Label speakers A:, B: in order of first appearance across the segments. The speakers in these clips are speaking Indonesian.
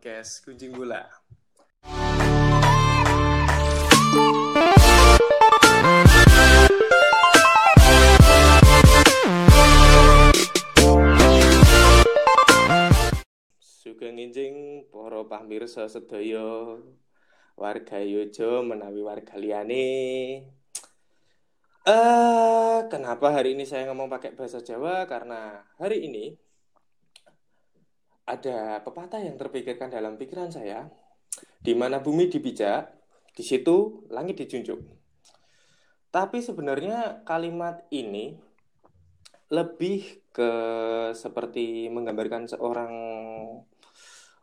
A: podcast Kunjing Bola. Sugeng nginjing para pamirsa sedaya warga Yojo menawi warga liyane. Eh, kenapa hari ini saya ngomong pakai bahasa Jawa? Karena hari ini ada pepatah yang terpikirkan dalam pikiran saya, di mana bumi dipijak, di situ langit dijunjung. Tapi sebenarnya kalimat ini lebih ke seperti menggambarkan seorang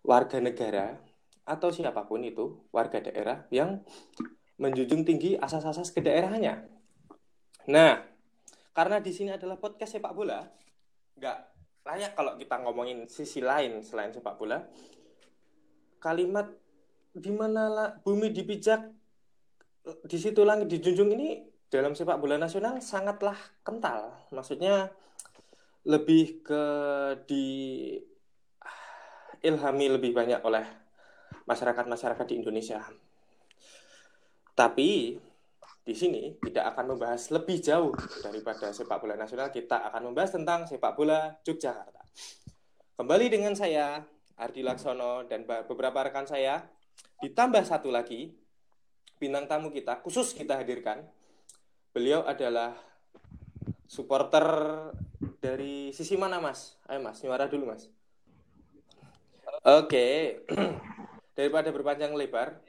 A: warga negara atau siapa pun itu, warga daerah yang menjunjung tinggi asas-asas kedaerahannya. Nah, karena di sini adalah podcast sepak bola, nggak layak kalau kita ngomongin sisi lain selain sepak bola. Kalimat di mana bumi dipijak, di situ langit dijunjung ini dalam sepak bola nasional sangatlah kental. Maksudnya lebih ke di ilhami lebih banyak oleh masyarakat-masyarakat di Indonesia. Tapi di sini tidak akan membahas lebih jauh daripada sepak bola nasional. Kita akan membahas tentang sepak bola Yogyakarta. Kembali dengan saya, Ardi Laksono, dan beberapa rekan saya. Ditambah satu lagi, bintang tamu kita, khusus kita hadirkan. Beliau adalah supporter dari sisi mana, Mas? Ayo, Mas, nyuara dulu, Mas. Oke, daripada berpanjang lebar,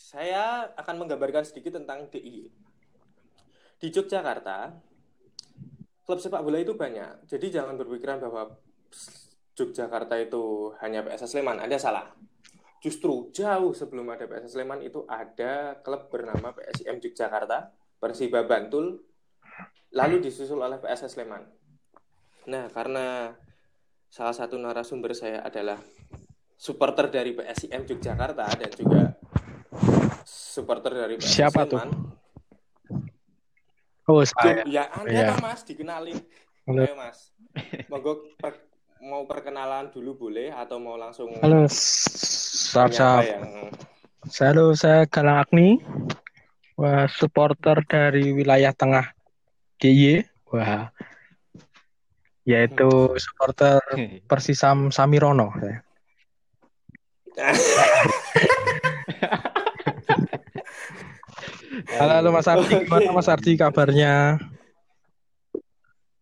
A: saya akan menggambarkan sedikit tentang DIY. Di Yogyakarta, klub sepak bola itu banyak. Jadi jangan berpikiran bahwa Yogyakarta itu hanya PSS Sleman. Anda salah. Justru jauh sebelum ada PSS Sleman itu ada klub bernama PSIM Yogyakarta, Persiba Bantul, lalu disusul oleh PSS Sleman. Nah, karena salah satu narasumber saya adalah supporter dari PSIM Yogyakarta dan juga supporter dari PSS
B: Siapa
A: Sleman.
B: tuh? Oh, saya.
A: Ya, Anda lah, Mas, dikenalin.
B: Halo.
A: Ayo, Mas. Monggo per- mau perkenalan dulu boleh atau mau langsung
B: Halo,
A: apa
B: sap.
A: yang
B: Halo, saya Galang Agni. Wah, supporter dari wilayah tengah DIY. Wah. Yaitu supporter Persisam Samirono. saya. Halo, halo Mas Ardi. Gimana Mas Ardi kabarnya?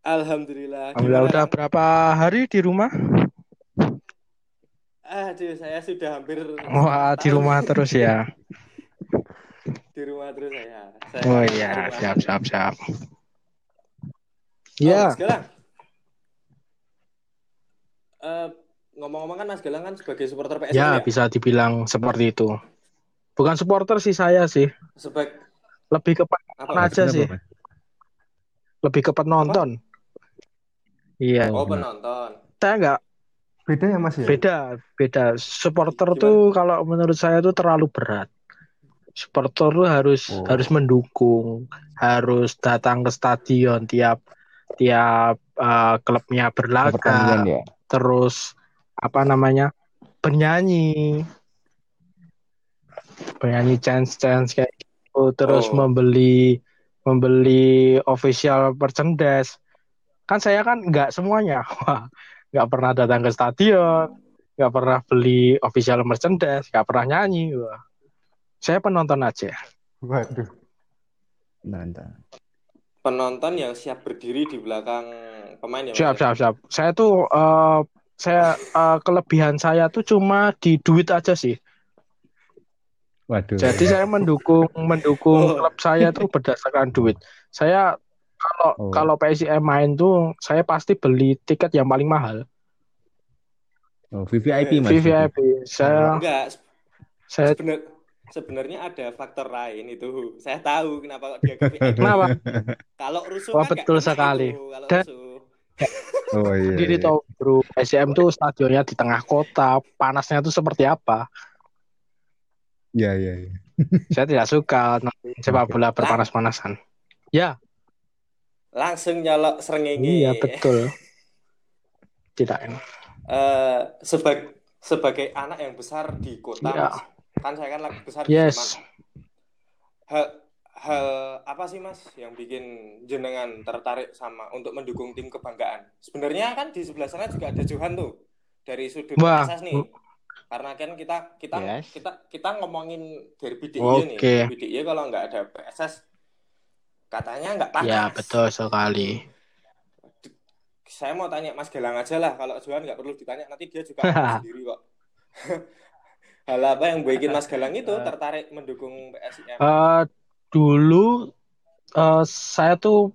A: Alhamdulillah.
B: Alhamdulillah udah berapa hari di rumah?
A: Aduh, saya sudah hampir
B: Wah, di rumah terus ya.
A: di rumah terus saya. Saya
B: Oh iya, siap siap siap.
A: Oh,
B: Ya,
A: Mas Galang. Eh, ngomong-ngomong kan Mas Galang kan sebagai supporter PSM
B: ya
A: ya?
B: bisa dibilang seperti itu. Bukan supporter sih saya sih,
A: Sebagai
B: lebih ke penonton
A: apa?
B: aja sih, lebih ke penonton. Iya,
A: Oh, penonton.
B: saya nggak
C: Beda ya Mas ya?
B: beda beda. Supporter
A: Gimana?
B: tuh kalau menurut saya tuh terlalu berat. Supporter tuh harus
C: Oh.
B: harus mendukung, harus datang ke stadion tiap tiap eh, klubnya berlaga,
C: ya.
B: terus apa namanya bernyanyi, bernyanyi chance chance kayak terus
A: Oh.
B: membeli membeli official merchandise. Kan saya kan nggak semuanya, nggak pernah datang ke stadion, nggak pernah beli official merchandise, nggak pernah nyanyi. Wah. Saya penonton aja.
C: Waduh. Mantap.
A: Penonton yang siap berdiri di belakang pemain ya.
B: Siap, siap, siap. Saya tuh eh, saya eh, kelebihan saya tuh cuma di duit aja sih.
C: Waduh.
B: Jadi saya mendukung mendukung
A: Oh.
B: klub saya tuh berdasarkan duit. Saya kalau
C: Oh.
B: kalau PSIM main tuh saya pasti beli tiket yang paling mahal.
C: Oh, VVIP Mas.
B: VVIP. Saya
A: Enggak,
B: saya
A: sebenar sebenarnya ada faktor lain itu. Saya tahu kenapa kok dia ke VIP.
B: kenapa?
A: Kalau rusuh
B: Wah,
A: kan
B: betul sekali.
A: itu, kalau
B: Dan-
A: rusuh.
C: Oh iya.
B: Sendiri
C: iya.
B: tahu bro, PSIM tuh stadionnya di tengah kota, panasnya tuh seperti apa?
C: Iya, iya, iya.
B: Saya tidak suka nonton sepak bola berpanas-panasan. Ya,
A: Langsung nyolok serengenge.
B: iya betul. Tidak enak.
A: Eh, sebag sebagai anak yang besar di kota. Mas. Kan saya kan lagi besar di
B: Yes.
A: Sleman. Hal, hal apa sih Mas yang bikin jenengan tertarik sama untuk mendukung tim kebanggaan? Sebenarnya kan di sebelah sana juga ada Johan tuh dari sudut
B: Wah.
A: Nih. Karena kan kita kita
D: Yes.
A: kita kita ngomongin derby DIY nih.
B: Oke.
A: Derby DIY kalau nggak ada PSS katanya nggak pantas.
B: Ya, betul sekali.
A: Saya mau tanya Mas Galang aja lah. Kalau Johan nggak perlu ditanya, nanti dia juga sendiri kok. Hal apa yang bikin Mas Galang itu tertarik mendukung PSIM?
B: Eh, dulu eh, saya tuh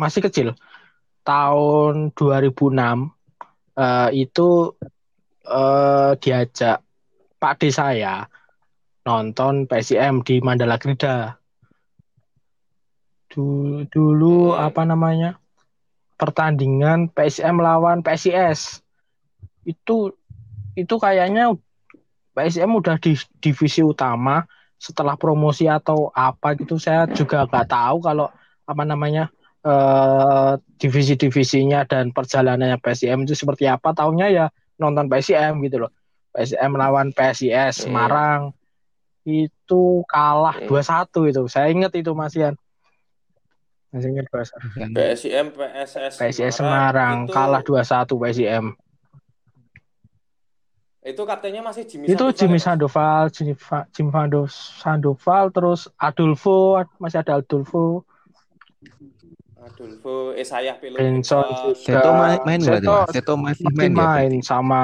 B: masih kecil. Tahun 2006 eh, itu eh, diajak Pak D saya nonton PSIM di Mandala Krida. Du- dulu
A: Hmm.
B: apa namanya? Pertandingan PSIM lawan PSIS. Itu itu kayaknya PSM udah di divisi utama setelah promosi atau apa gitu saya juga nggak tahu kalau apa namanya eh, divisi-divisinya dan perjalanannya PSM itu seperti apa tahunya ya nonton PSM gitu loh PSM lawan PSIS
A: Hmm.
B: Semarang itu kalah
A: Hmm.
B: 2-1 itu saya inget itu Mas Ian masih ingat 2-1
A: PSIM PSS
B: PSIS Semarang
A: itu,
B: kalah 2-1 PSIM
A: Itu kaptennya masih Jimmy
B: itu
A: Sandoval
B: Jimmy
A: ya?
B: Sandoval, Jimmy, Jimmy Sandoval, terus Adolfo, masih ada Adolfo,
A: Adolfo Esayah
B: Benson.
D: Seto main, main?
B: Seto
D: Mas? Seto masih
B: masih
D: main ya?
B: main sama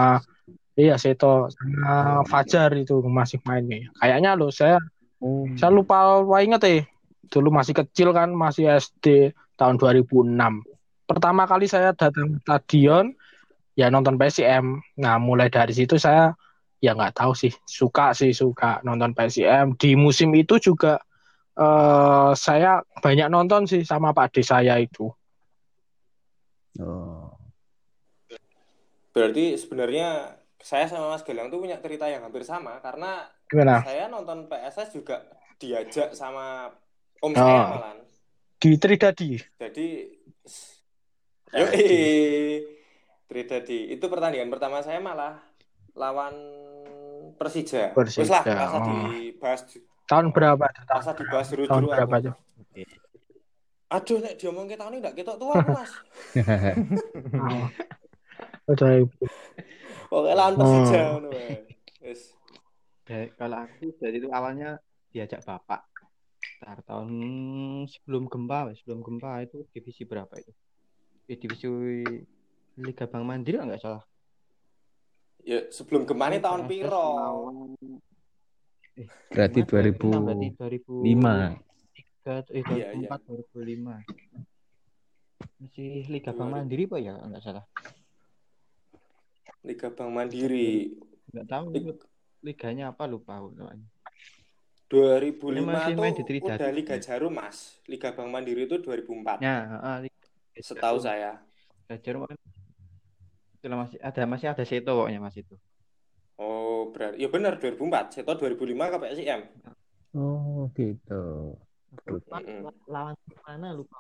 B: iya Seto sama Fajar itu masih main nih. Kayaknya loh saya
D: Oh.
B: saya lupa lupa inget eh. Dulu masih kecil kan, masih SD tahun 2006. Pertama kali saya datang ke stadion ya nonton PSM. Nah, mulai dari situ saya ya nggak tahu sih, suka sih suka nonton PSM. Di musim itu juga eh, saya banyak nonton sih sama Pak D saya itu.
C: Oh.
A: Berarti sebenarnya saya sama Mas Galang tuh punya cerita yang hampir sama karena
B: Gimana?
A: saya nonton PSS juga diajak sama om
B: Oh.
A: saya malah.
B: Di Tridadi.
A: Jadi yo Tridadi itu pertandingan pertama saya malah lawan Persija.
B: Persija,
A: Wis lah,
B: oh.
A: dibahas
B: Tahun berapa? Tahun,
A: rasa dibahas
B: tahun
A: dulu
B: berapa tuh?
A: Aduh, nek diomong kita ini enggak ketok tua Mas.
B: Oh. Udah ibu.
A: Ngono wae. Wis.
D: Ya, kalau aku dari itu awalnya diajak bapak. Ntar tahun sebelum gempa, sebelum gempa itu divisi berapa itu? Di divisi Liga Bank Mandiri nggak salah.
A: Ya sebelum gemane tahun
D: PSS
A: piro?
D: Eh,
C: Berarti
D: gimana?
C: 2005.
D: Berarti 2005. Eh,
A: Iya, iya.
D: 2004, 2005. Masih Liga Bank
A: 2000.
D: Mandiri apa ya? Nggak salah.
A: Liga Bank Mandiri.
D: Nggak tahu liganya apa lupa namanya.
A: 2005
D: Ini masih main di Tridatu.
A: udah Liga Jarum, Mas. Liga Bank Mandiri itu 2004.
D: Ya, Liga
A: Setahu saya.
D: Liga Jarum kan masih ada masih ada Seto pokoknya Mas itu.
A: Oh, berarti ya benar 2004. Seto 2005 ke PSIM.
C: Oh, gitu.
D: Lupa, lawan mana lupa.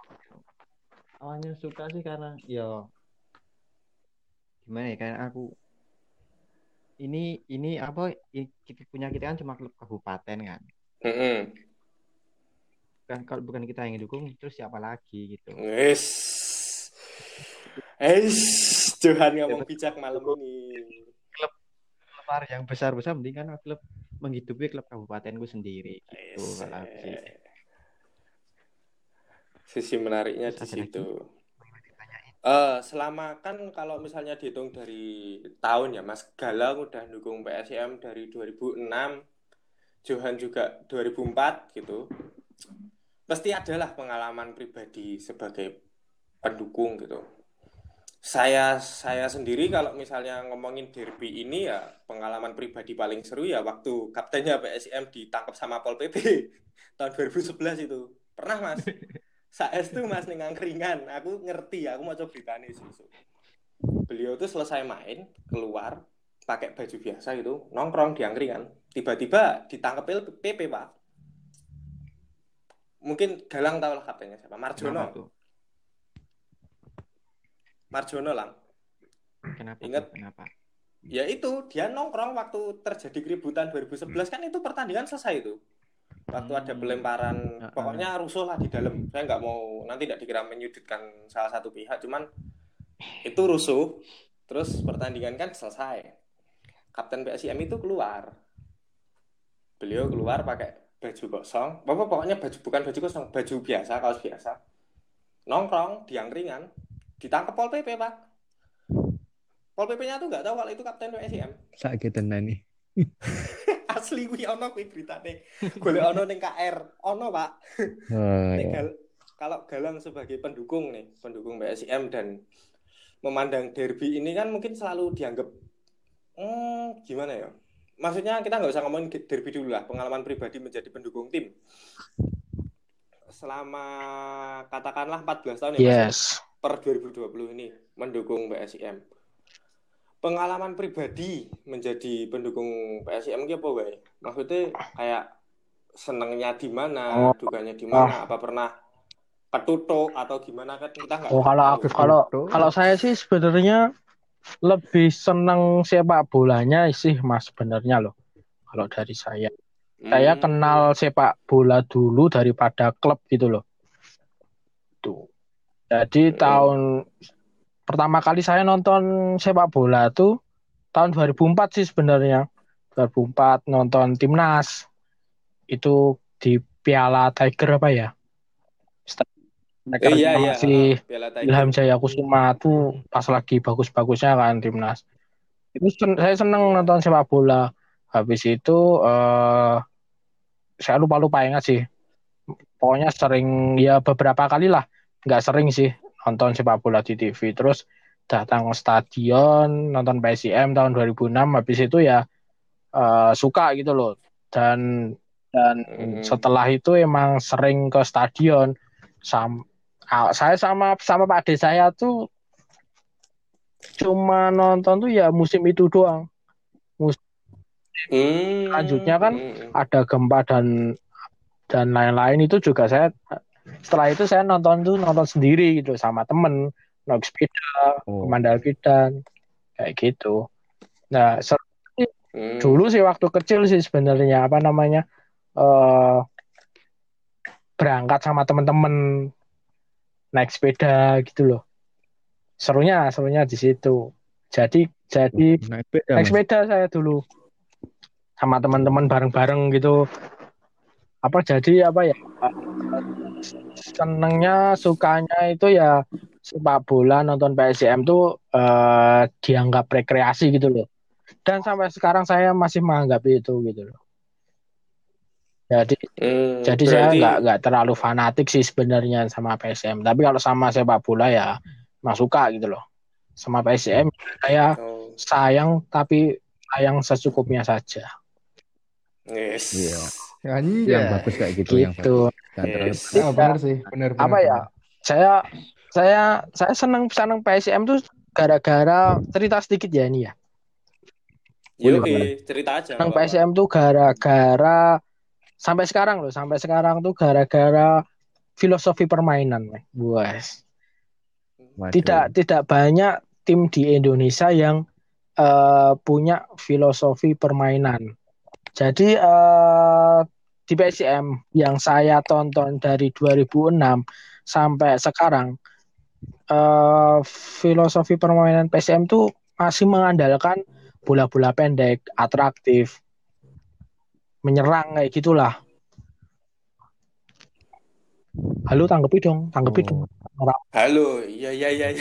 D: Awalnya suka sih karena ya gimana ya kayak aku ini ini apa kita punya kita kan cuma klub kabupaten kan.
A: Heeh.
D: Kan kalau bukan kita yang dukung terus siapa lagi gitu.
A: Wes. Eish, Johan ngomong bijak malam ini.
D: Klub yang besar-besar mending kan klub menghidupi klub kabupatenku sendiri gitu
A: Yes,
D: kalau aku sih.
A: eh. Sisi menariknya di
D: Terus
A: situ. Eh, selama kan kalau misalnya dihitung dari tahun ya, Mas Galang udah dukung PSM dari 2006, Johan juga 2004 gitu. Pasti adalah pengalaman pribadi sebagai pendukung gitu. Saya saya sendiri kalau misalnya ngomongin derby ini ya pengalaman pribadi paling seru ya waktu kaptennya PSM ditangkap sama Pol PP tahun 2011 itu. Pernah, Mas? Saes tuh Mas ning angkringan. Aku ngerti, aku mau coba beritanya susu. Beliau tuh selesai main, keluar pakai baju biasa gitu, nongkrong di angkringan. Tiba-tiba ditangkap PP, Pak. Mungkin Galang tahu lah kaptennya siapa? Marjono. Marjono lang.
D: Kenapa?
A: Ingat?
D: Kenapa?
A: ya itu dia nongkrong waktu terjadi keributan 2011 kan itu pertandingan selesai itu waktu ada
D: Hmm.
A: pelemparan
D: Ah, ah.
A: pokoknya rusuh lah di dalam saya nggak mau nanti tidak dikira menyudutkan salah satu pihak cuman itu rusuh terus pertandingan kan selesai kapten PSIM itu keluar beliau keluar pakai baju kosong bapak pokoknya baju bukan baju kosong baju biasa kaos biasa nongkrong di angkringan ditangkap pol pp pak pol pp nya tuh nggak tahu kalau itu kapten PSIM
C: Sakit tenan nih.
A: asli kuwi ono kuwi beritane golek ono ning KR ono pak
C: Oh, ya.
A: Gal- kalau Galang sebagai pendukung nih pendukung PSIM dan memandang derby ini kan mungkin selalu dianggap hmm, gimana ya maksudnya kita nggak usah ngomongin derby dulu lah pengalaman pribadi menjadi pendukung tim selama katakanlah 14 tahun ya Mas, ya?
B: Yes.
A: Per 2020 ini mendukung PSIM. Pengalaman pribadi menjadi pendukung PSIM ki apa wae? Maksudnya kayak senengnya di mana,
B: Oh.
A: dukanya di mana, apa pernah ketutuk atau gimana kan kita nggak
B: Oh, kalau
A: tahu.
B: Afif, kalau kalau saya sih sebenarnya lebih seneng sepak bolanya sih Mas sebenarnya loh. Kalau dari saya, saya
A: Hmm.
B: kenal sepak bola dulu daripada klub gitu loh. Jadi
A: Hmm.
B: tahun pertama kali saya nonton sepak bola tuh tahun 2004 sih sebenarnya. 2004 nonton timnas itu di Piala Tiger apa ya?
A: Eh, iya iya,
B: masih. Ilham Jaya Kusuma tuh pas lagi bagus-bagusnya kan timnas. Itu sen- saya seneng nonton sepak bola. Habis itu eh saya lupa-lupa ingat sih. Pokoknya sering ya beberapa kali lah, nggak sering sih nonton sepak bola di TV. Terus datang ke stadion nonton PSIM tahun 2006. Habis itu ya eh, suka gitu loh. Dan dan
A: Hmm.
B: setelah itu emang sering ke stadion. Sam saya sama sama Pak Ade saya tuh cuma nonton tuh ya musim itu doang.
A: Hmm,
B: Selanjutnya kan
A: hmm.
B: Ada gempa dan dan lain-lain itu juga saya setelah itu saya nonton tuh nonton sendiri gitu sama temen naik sepeda
C: Oh.
B: ke Mandalfidan kayak gitu. Nah ser-
A: Hmm.
B: dulu sih waktu kecil sih sebenarnya apa namanya eh berangkat sama temen-temen naik sepeda gitu loh. Serunya serunya di situ. Jadi jadi
C: Naik sepeda,
B: naik sepeda saya dulu sama teman-teman bareng-bareng gitu apa jadi apa ya? Senengnya sukanya itu ya sepak bola nonton PSM tuh eh, dianggap rekreasi gitu loh. Dan sampai sekarang saya masih menganggap itu gitu loh. Jadi
A: Hmm,
B: jadi saya
A: berarti-
B: nggak nggak terlalu fanatik sih sebenarnya sama PSM tapi kalau sama sepak bola ya mas suka gitu loh. Sama PSM saya
A: Oh,
B: sayang tapi sayang secukupnya saja.
A: Yes.
C: Iya.
E: Anjay.
C: Yang bagus kayak gitu, yang
B: gitu
C: bagus. Jangan terlalu
A: Yes.
E: Ah, bener sih, bener bener.
B: apa ya saya saya saya senang senang PSM tuh gara-gara cerita sedikit ya ini ya
A: Yoi, cerita aja.
B: senang. PSM tuh gara-gara sampai sekarang loh sampai sekarang tuh gara-gara filosofi permainan. Buas. Tidak tidak banyak tim di Indonesia yang eh, punya filosofi permainan. Jadi eh, di PSM yang saya tonton dari 2006 sampai sekarang eh, filosofi permainan PSM tuh masih mengandalkan bola-bola pendek, atraktif, menyerang kayak gitulah. Halo tanggapi dong, tanggapi
C: Oh.
B: dong.
A: Halo, iya iya. iya.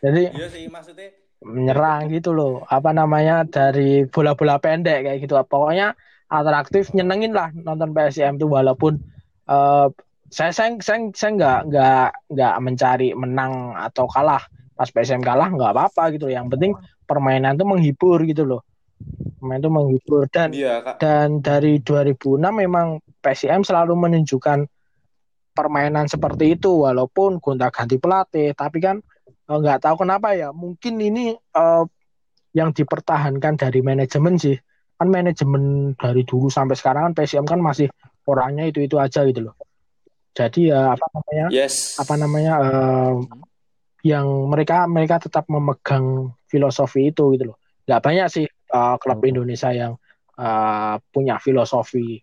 B: Jadi
A: Iya sih maksudnya.
B: menyerang gitu loh apa namanya dari bola-bola pendek kayak gitu pokoknya atraktif nyenengin lah nonton PSM tuh walaupun eh, saya saya saya saya nggak nggak nggak mencari menang atau kalah. Pas PSM kalah nggak apa-apa gitu yang penting permainan tuh menghibur gitu loh. Permainan tuh menghibur. Dan
A: Iya, Kak.
B: dan dari 2006 memang PSM selalu menunjukkan permainan seperti itu. Walaupun gonta-ganti pelatih tapi kan eh, nggak tahu kenapa ya. Mungkin ini eh, yang dipertahankan dari manajemen sih kan manajemen dari dulu sampai sekarang kan PSM kan masih orangnya itu itu aja gitu loh. Jadi ya apa namanya?
A: Yes.
B: apa namanya eh, yang mereka mereka tetap memegang filosofi itu gitu loh. Nggak banyak sih uh, klub. Indonesia yang uh, punya filosofi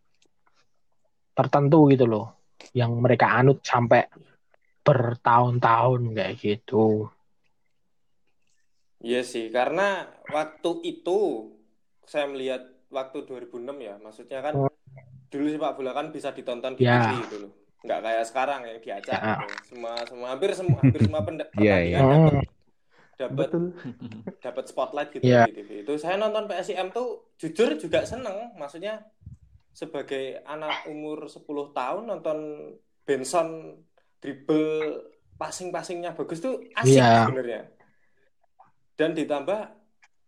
B: tertentu gitu loh. Yang mereka anut sampai bertahun-tahun kayak gitu.
A: Iya sih, karena waktu itu saya melihat waktu 2006 ya, maksudnya kan
B: Oh.
A: dulu sepak bola kan bisa ditonton di
B: Ya.
A: TV loh. Nggak kayak sekarang yang diacak gitu. Semua semua hampir semua hampir semua pertandingan
C: iya.
A: dapat
B: Hmm.
A: dapat
E: Betul.
A: dapat spotlight gitu
B: Iya.
A: di TV. Itu saya nonton PSIM tuh jujur juga seneng, maksudnya sebagai anak umur 10 tahun nonton Benson dribble passing-passingnya bagus tuh asik
B: Iya.
A: sebenarnya. Dan ditambah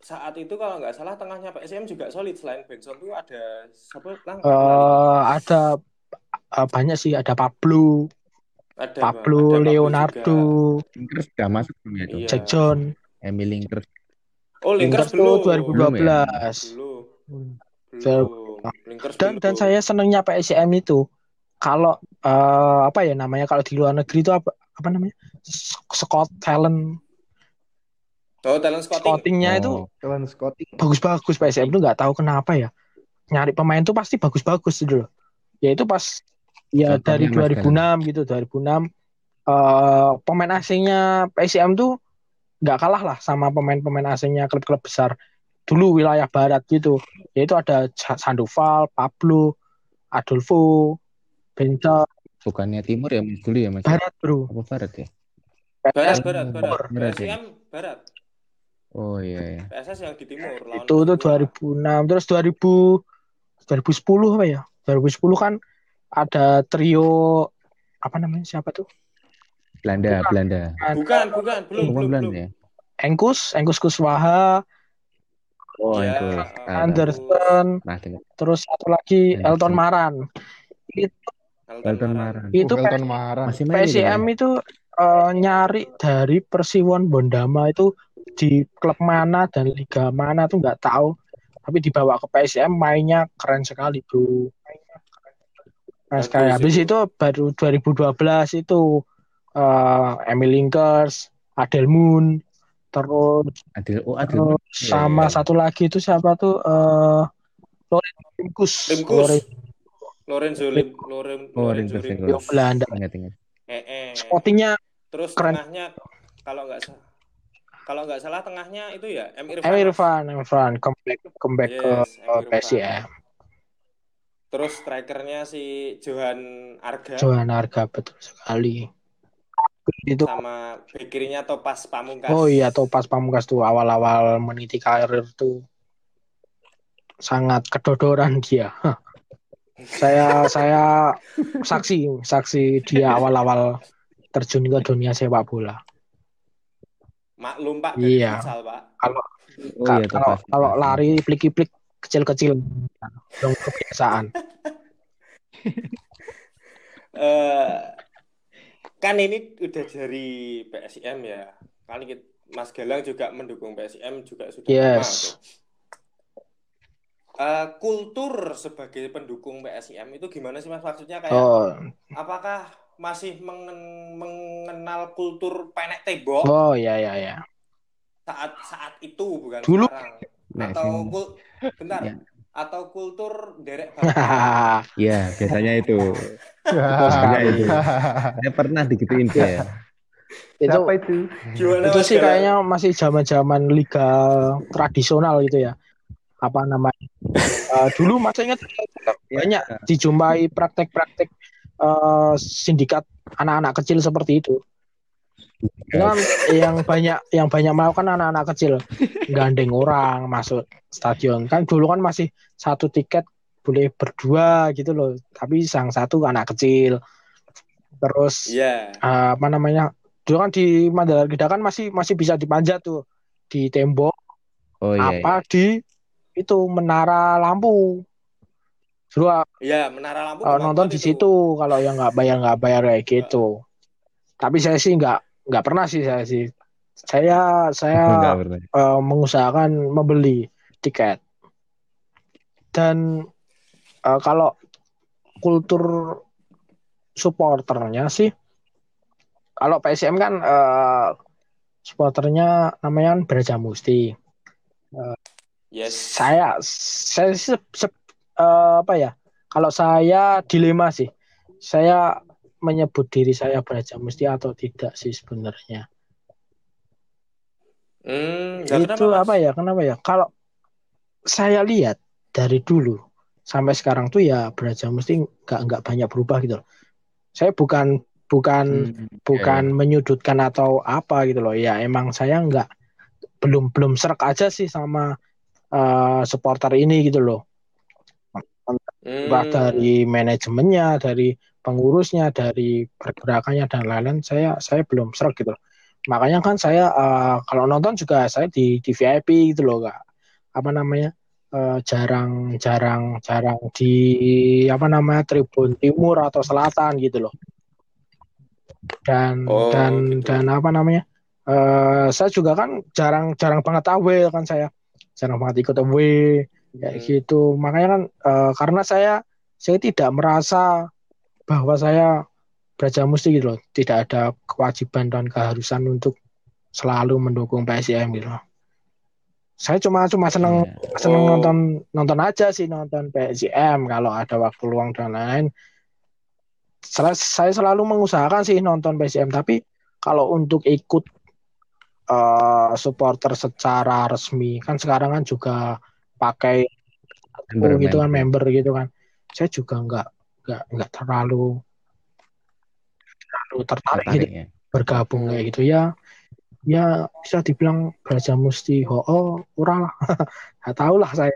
A: saat itu kalau nggak salah tengahnya PSM juga solid selain Benson tuh ada siapa Lang?
B: Eh, ada uh, banyak sih ada Pablo
A: ada
B: Pablo
A: ada
B: Leonardo
C: Linkers udah masuk belum ya tuh?
A: Iya.
B: Jack John
C: Emil Linkers.
A: Oh, Linkers
B: tuh
A: belum.
B: 2012
A: Belum.
B: Saya-
A: Belum. Linkers
B: dan
A: belum.
B: dan saya senengnya PSM itu kalau eh, apa ya namanya kalau di luar negeri itu apa apa namanya Scott talent
A: Oh, talent scouting.
B: scoutingnya itu
C: Oh,
E: Kalian scouting.
B: bagus-bagus PSM itu nggak tahu kenapa ya nyari pemain tuh pasti bagus-bagus gitu loh ya itu pas ya
C: Contohnya
B: dari
C: Mas
B: 2006 gitu 2006 eh pemain asingnya PSM tuh nggak kalah lah sama pemain-pemain asingnya klub-klub besar dulu wilayah barat gitu yaitu ada Sa- Sandoval, Pablo, Adolfo, Benta
C: bukannya timur ya Mas dulu ya Mas?
B: barat bro
C: Apa barat ya?
A: Barat, barat, barat.
C: Barat ya?
A: PSM barat.
C: Oh iya ya.
A: PSS yang di timur. lawan
B: itu
A: Persipura.
B: 2006 terus 2000 2010 apa ya 2010 kan ada trio apa namanya siapa tuh
C: Belanda, Belanda.
A: Bukan, bukan, belum,
C: Bukan
A: belum,
C: Belanda
A: belum.
C: ya?
B: Engkus Engkus Kuswaha
C: Oh
A: Iya,
C: itu.
A: eh,
C: Tahu,
B: Anderson
C: Nah,
B: terus satu lagi
C: Anderson.
B: Elton Maran itu
C: Elton Maran.
B: itu
E: Oh, Elton.
C: Masih main itu
B: PSM
C: ya?
B: itu eh, nyari dari Persiwon Bondama itu di klub mana dan liga mana tuh nggak tahu tapi dibawa ke PSM mainnya keren sekali bro nah sekali habis
A: itu.
B: itu baru 2012 itu eh Emil Linkers Adel Moon terus
C: Adil, oh Adil.
B: terus
C: Iya,
B: sama
C: iya.
B: satu lagi itu siapa tuh eh Lorenzo Rimkus. Lorenzo
A: Lorenzo
C: Oh,
A: Lorenzo.
C: Rimkus.
B: Belanda
C: Ingat, ingat.
A: Eh, eh.
B: scoutingnya
A: Terus
B: Keren.
A: tengahnya kalau nggak salah kalau nggak salah tengahnya itu ya M Irfan.
B: Emir Irfan Emir Irfan comeback comeback
A: Yes,
B: ke
A: M.
B: PSM
A: Terus strikernya si Johan Arga
B: Johan Harga betul sekali. Itu
A: sama bek kirinya Topas Pamungkas.
B: oh iya Topas Pamungkas tuh awal-awal meniti karir tuh sangat kedodoran dia. Saya saya saksi saksi dia awal-awal terjun ke dunia sepak bola.
A: Maklum Pak dari
B: Iya.
A: futsal, Pak.
C: Oh
B: Ka-
C: iya,
B: kalau kalau lari plik-plik kecil-kecil dong kebiasaan.
A: Eh, kan ini udah dari PSIM ya. Kali kita- Mas Galang juga mendukung PSIM juga sudah lama.
B: Yes.
A: tuh. Eh, kultur sebagai pendukung PSIM itu gimana sih Mas maksudnya kayak
B: Oh,
A: apakah masih mengen- mengenal kultur penek tembok
B: oh ya ya ya.
A: saat saat itu bukan
B: Dulu.
A: sekarang
C: Nah,
A: atau kul bentar
C: Ya.
A: atau kultur derek?
C: Iya, biasanya itu.
E: Ya.
C: Biasanya itu. Saya pernah digituin saya.
B: itu
E: Siapa itu?
A: gimana
B: itu sih kayaknya masih zaman-zaman liga tradisional gitu ya. Apa namanya? Eh, dulu masih ingat banyak dijumpai praktek-praktek eh, sindikat anak-anak kecil seperti itu. Kan yang banyak yang banyak melakukan anak-anak kecil gandeng orang masuk stadion. Kan dulu kan masih satu tiket boleh berdua gitu loh. Tapi sang satu anak kecil. Terus
A: Iya.
B: eh, apa namanya? Dulu kan di Mandala Geda kan masih masih bisa dipanjat tuh di tembok
C: Oh iya.
B: apa di itu menara lampu. Dulu
A: Iya, menara lampu
B: eh, nonton di
A: itu.
B: situ kalau yang nggak bayar nggak bayar kayak gitu. Tapi saya sih nggak nggak pernah sih saya sih. Saya saya eh, mengusahakan membeli tiket. Dan eh, kalau kultur supporternya sih, kalau PSM kan eh, supporternya namanya kan Brajamusti. Eh,
A: Yes.
B: Saya saya se- se- eh, apa ya? Kalau saya dilema sih. Saya menyebut diri saya Braja Musti atau tidak sih sebenarnya.
A: Hmm, ya
B: itu
A: kenapa,
B: apa ya kenapa ya kalau saya lihat dari dulu sampai sekarang tuh ya Braja mesti nggak nggak banyak berubah gitu loh saya bukan bukan
C: Hmm,
B: bukan menyudutkan atau apa gitu loh ya emang saya nggak belum belum serak aja sih sama eh, supporter ini gitu loh entah
A: Hmm,
B: dari manajemennya dari pengurusnya dari pergerakannya dan lain-lain saya saya belum serak gitu. Loh makanya kan saya eh, kalau nonton juga saya di di VIP gitu loh kak. Apa namanya? Eh, jarang jarang jarang di apa namanya tribun timur atau selatan gitu loh. Dan
A: Oh,
B: dan
A: gitu.
B: dan apa namanya? Eh, saya juga kan jarang jarang banget away kan saya. Jarang banget ikut away kayak
A: Hmm.
B: gitu makanya kan eh, karena saya saya tidak merasa bahwa saya Braja Musti gitu loh tidak ada kewajiban dan keharusan untuk selalu mendukung PSIM gitu loh saya cuma cuma seneng
C: iya.
B: seneng
A: Oh.
B: nonton nonton aja sih nonton PSIM kalau ada waktu luang dan lain-lain Sel- saya selalu mengusahakan sih nonton PSIM tapi kalau untuk ikut eh, supporter secara resmi kan sekarang kan juga pakai
C: Member,
B: gitu kan
C: member.
B: gitu kan. Saya juga nggak nggak nggak terlalu terlalu tertarik gitu
C: ya.
B: bergabung kayak gitu. Ya ya bisa dibilang Braja Musti ho oh, kurang lah. Nggak tahu lah saya.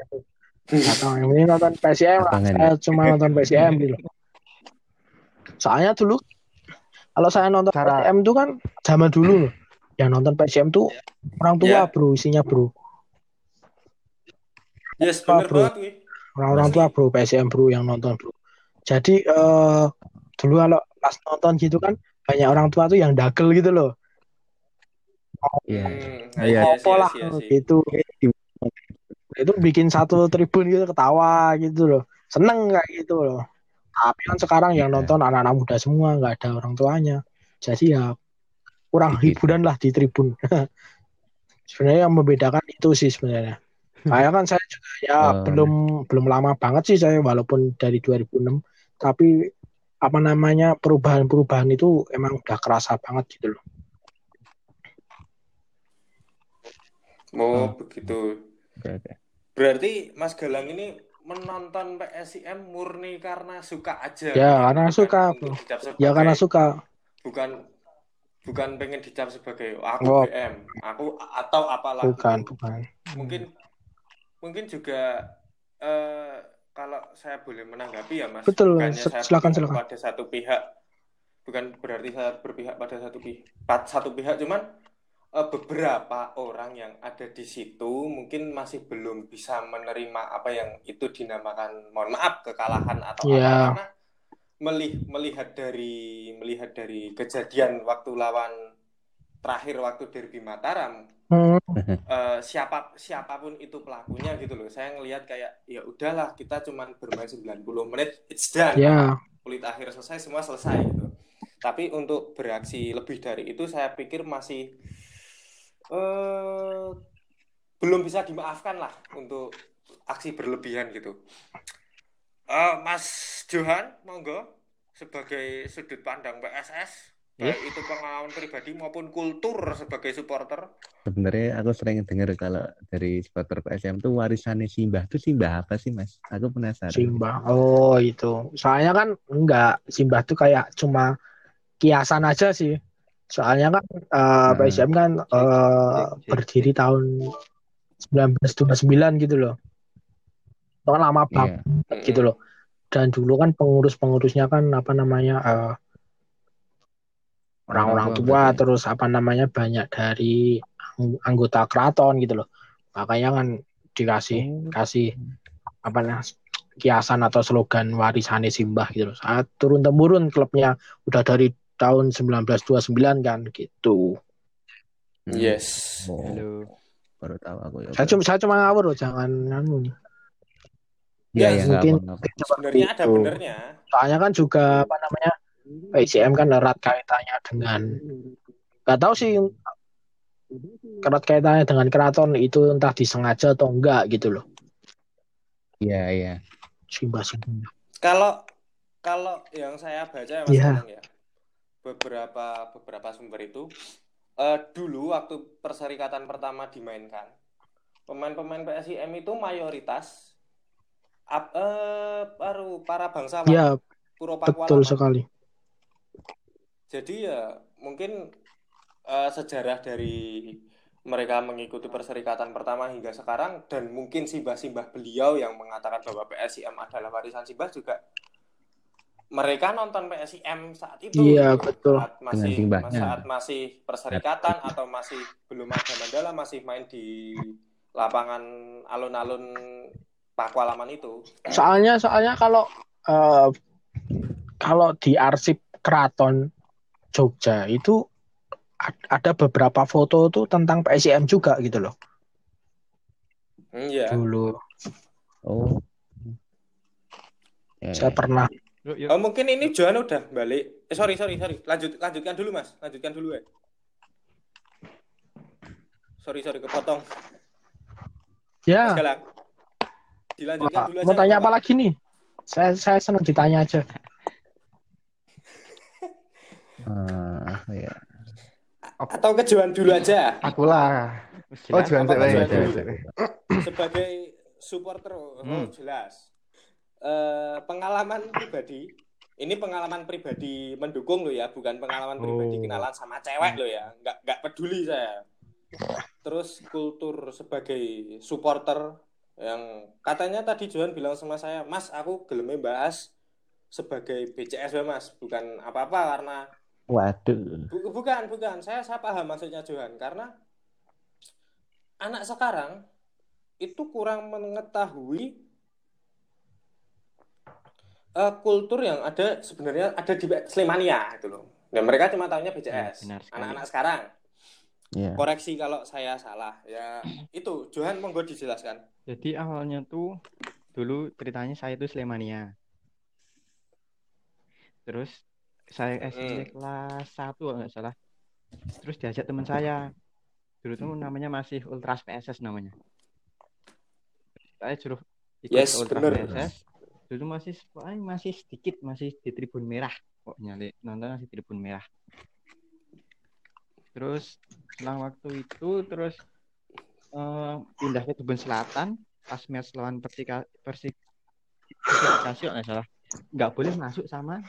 B: Nggak tahu. Yang penting nonton PSM lah. Saya cuma nonton PSM gitu. Soalnya dulu kalau saya nonton
D: Cara-
B: PSM tuh kan zaman dulu loh. Yang nonton PSM tuh orang tua
A: Ya.
B: bro isinya bro
A: Yes,
B: bro?
A: banget nih.
B: orang-orang tua bro PSM bro yang nonton bro jadi eh, dulu kalau pas nonton gitu kan banyak orang tua tuh yang dagel gitu loh
C: Iya.
A: Hmm,
C: Iya.
A: iya,
B: apa
A: iya,
B: lah
A: iya, iya.
B: gitu itu bikin satu tribun gitu ketawa gitu loh seneng kayak gitu loh tapi kan sekarang yang nonton anak-anak muda semua nggak ada orang tuanya jadi ya kurang hiburan lah di tribun sebenarnya yang membedakan itu sih sebenarnya saya kan saya juga ya belum belum lama banget sih saya walaupun dari 2006 tapi apa namanya perubahan-perubahan itu emang udah kerasa banget gitu loh.
A: Oh,
C: Oh.
A: begitu. Berarti Mas Galang ini menonton PSIM murni karena suka aja.
B: Ya, karena
A: bukan
B: suka,
A: dicap
B: ya
A: sebagai-
B: karena suka.
A: Bukan bukan pengen dicap sebagai "Oh, aku
B: Oh.
A: BM, aku atau apalah
B: bukan bukan.
A: Mungkin mungkin juga eh, kalau saya boleh menanggapi ya Mas,
B: Betul,
A: bukannya saya
B: silakan, silakan.
A: pada satu pihak, bukan berarti saya berpihak pada satu pihak, satu pihak, cuman eh, beberapa orang yang ada di situ mungkin masih belum bisa menerima apa yang itu dinamakan, mohon maaf, kekalahan atau apa
B: Iya.
A: karena meli- melihat dari melihat dari kejadian waktu lawan terakhir waktu derby Mataram
B: Hmm,
A: eh, siapa siapa pun itu pelakunya gitu loh. Saya ngelihat kayak ya udahlah kita cuman bermain 90 menit it's done.
B: ya
A: Kulit akhir selesai semua selesai gitu. Tapi untuk bereaksi lebih dari itu saya pikir masih eh belum bisa dimaafkan lah untuk aksi berlebihan gitu. Eh, Mas Johan, monggo sebagai sudut pandang PSS, baik itu pengalaman pribadi maupun kultur sebagai supporter.
C: Sebenarnya aku sering dengar kalau dari supporter PSM tuh warisannya Simbah tuh Simbah apa sih mas? Aku penasaran.
B: Simbah oh itu soalnya kan enggak Simbah tuh kayak cuma kiasan aja sih soalnya kan eh,
C: Nah.
B: PSM kan eh,
D: Cek, cek,
B: berdiri tahun 1929 gitu loh itu kan lama banget
C: Iya.
B: gitu loh dan dulu kan pengurus-pengurusnya kan apa namanya eh, orang-orang
C: Orang tua
B: tua
C: berarti ya?
B: terus apa namanya banyak dari ang- anggota keraton gitu loh makanya kan dikasih
C: Oh.
B: kasih apa namanya kiasan atau slogan warisane Simbah gitu loh saat turun temurun klubnya udah dari tahun 1929 kan gitu
C: Hmm.
A: Yes.
C: Oh,
D: Halo.
C: baru tahu aku ya.
B: saya cuma saya cuma ngawur loh jangan anu
C: Iya,
A: Ya,
C: ya,
B: mungkin.
A: Sebenarnya ada benernya.
B: soalnya kan juga apa namanya PSM kan erat kaitannya dengan nggak tahu sih Kerat kaitannya dengan keraton itu entah disengaja atau enggak gitu loh.
C: Iya, iya.
B: Simbah-simbah.
A: Kalau kalau yang saya baca ya Mas
B: Iya.
A: Ya, beberapa beberapa sumber itu eh, dulu waktu perserikatan pertama dimainkan, pemain-pemain PSIM itu mayoritas eh, baru para bangsawan
B: Ya,
A: Puro
B: betul sekali.
A: Jadi ya mungkin eh, sejarah dari mereka mengikuti perserikatan pertama hingga sekarang dan mungkin simbah-simbah beliau yang mengatakan bahwa PSIM adalah warisan simbah juga mereka nonton PSIM saat itu.
B: Iya, betul.
A: saat masih saat masih perserikatan atau masih belum ada Mandala masih main di lapangan alun-alun Pakualaman itu.
B: Soalnya soalnya kalau eh, kalau di arsip keraton Jogja itu ad- ada beberapa foto tuh tentang PSIM juga gitu loh
A: Hmm, iya
B: dulu.
C: Oh. Ya,
B: Saya
C: ya.
B: pernah.
D: Yuk, yuk.
A: Oh mungkin ini Johan udah balik. Eh sorry sorry sorry. Lanjut lanjutkan dulu mas. Lanjutkan dulu ya. Sorry sorry kepotong.
B: Ya.
A: Dilanjutkan
B: Pak,
A: dulu aja.
B: mau tanya apa lagi nih? Saya saya senang ditanya aja.
C: Eh, apa ya?
A: Atau ke Johan dulu aja.
E: Aku lah.
D: Wis
E: Oh,
A: Johan
E: jangan
A: dulu? Sebagai supporter, oh,
D: Hmm.
A: jelas. Eh, pengalaman pribadi. Ini pengalaman pribadi mendukung lo ya, bukan pengalaman pribadi
D: Oh.
A: kenalan sama cewek lo ya. Nggak nggak peduli saya. Terus kultur sebagai supporter yang katanya tadi Johan bilang sama saya, Mas, aku gelemnya bahas sebagai BCS ya Mas, bukan apa-apa karena
C: Waduh.
A: Bu- bukan, bukan. Saya saya paham maksudnya Johan karena anak sekarang itu kurang mengetahui eh, kultur yang ada sebenarnya ada di Slemania itu loh. Dan mereka cuma tahunya
D: Ya,
A: BCS.
D: sekali.
A: Anak-anak sekarang.
C: Ya.
A: Koreksi kalau saya salah. Ya, itu Johan monggo dijelaskan.
D: Jadi awalnya tuh dulu ceritanya saya itu Slemania. Terus saya SD kelas 1 kalau nggak salah. Terus diajak teman saya. Dulu tuh namanya masih Ultras PSS namanya. Saya suruh ikut
A: Yes,
D: Ultras
A: bener.
D: PSS. Dulu masih pokoknya masih sedikit masih di tribun merah pokoknya Le. nonton masih tribun merah. Terus selang waktu itu terus eh, pindah ke Tribun Selatan pas match lawan Persika Persik kalau nggak salah nggak boleh masuk sama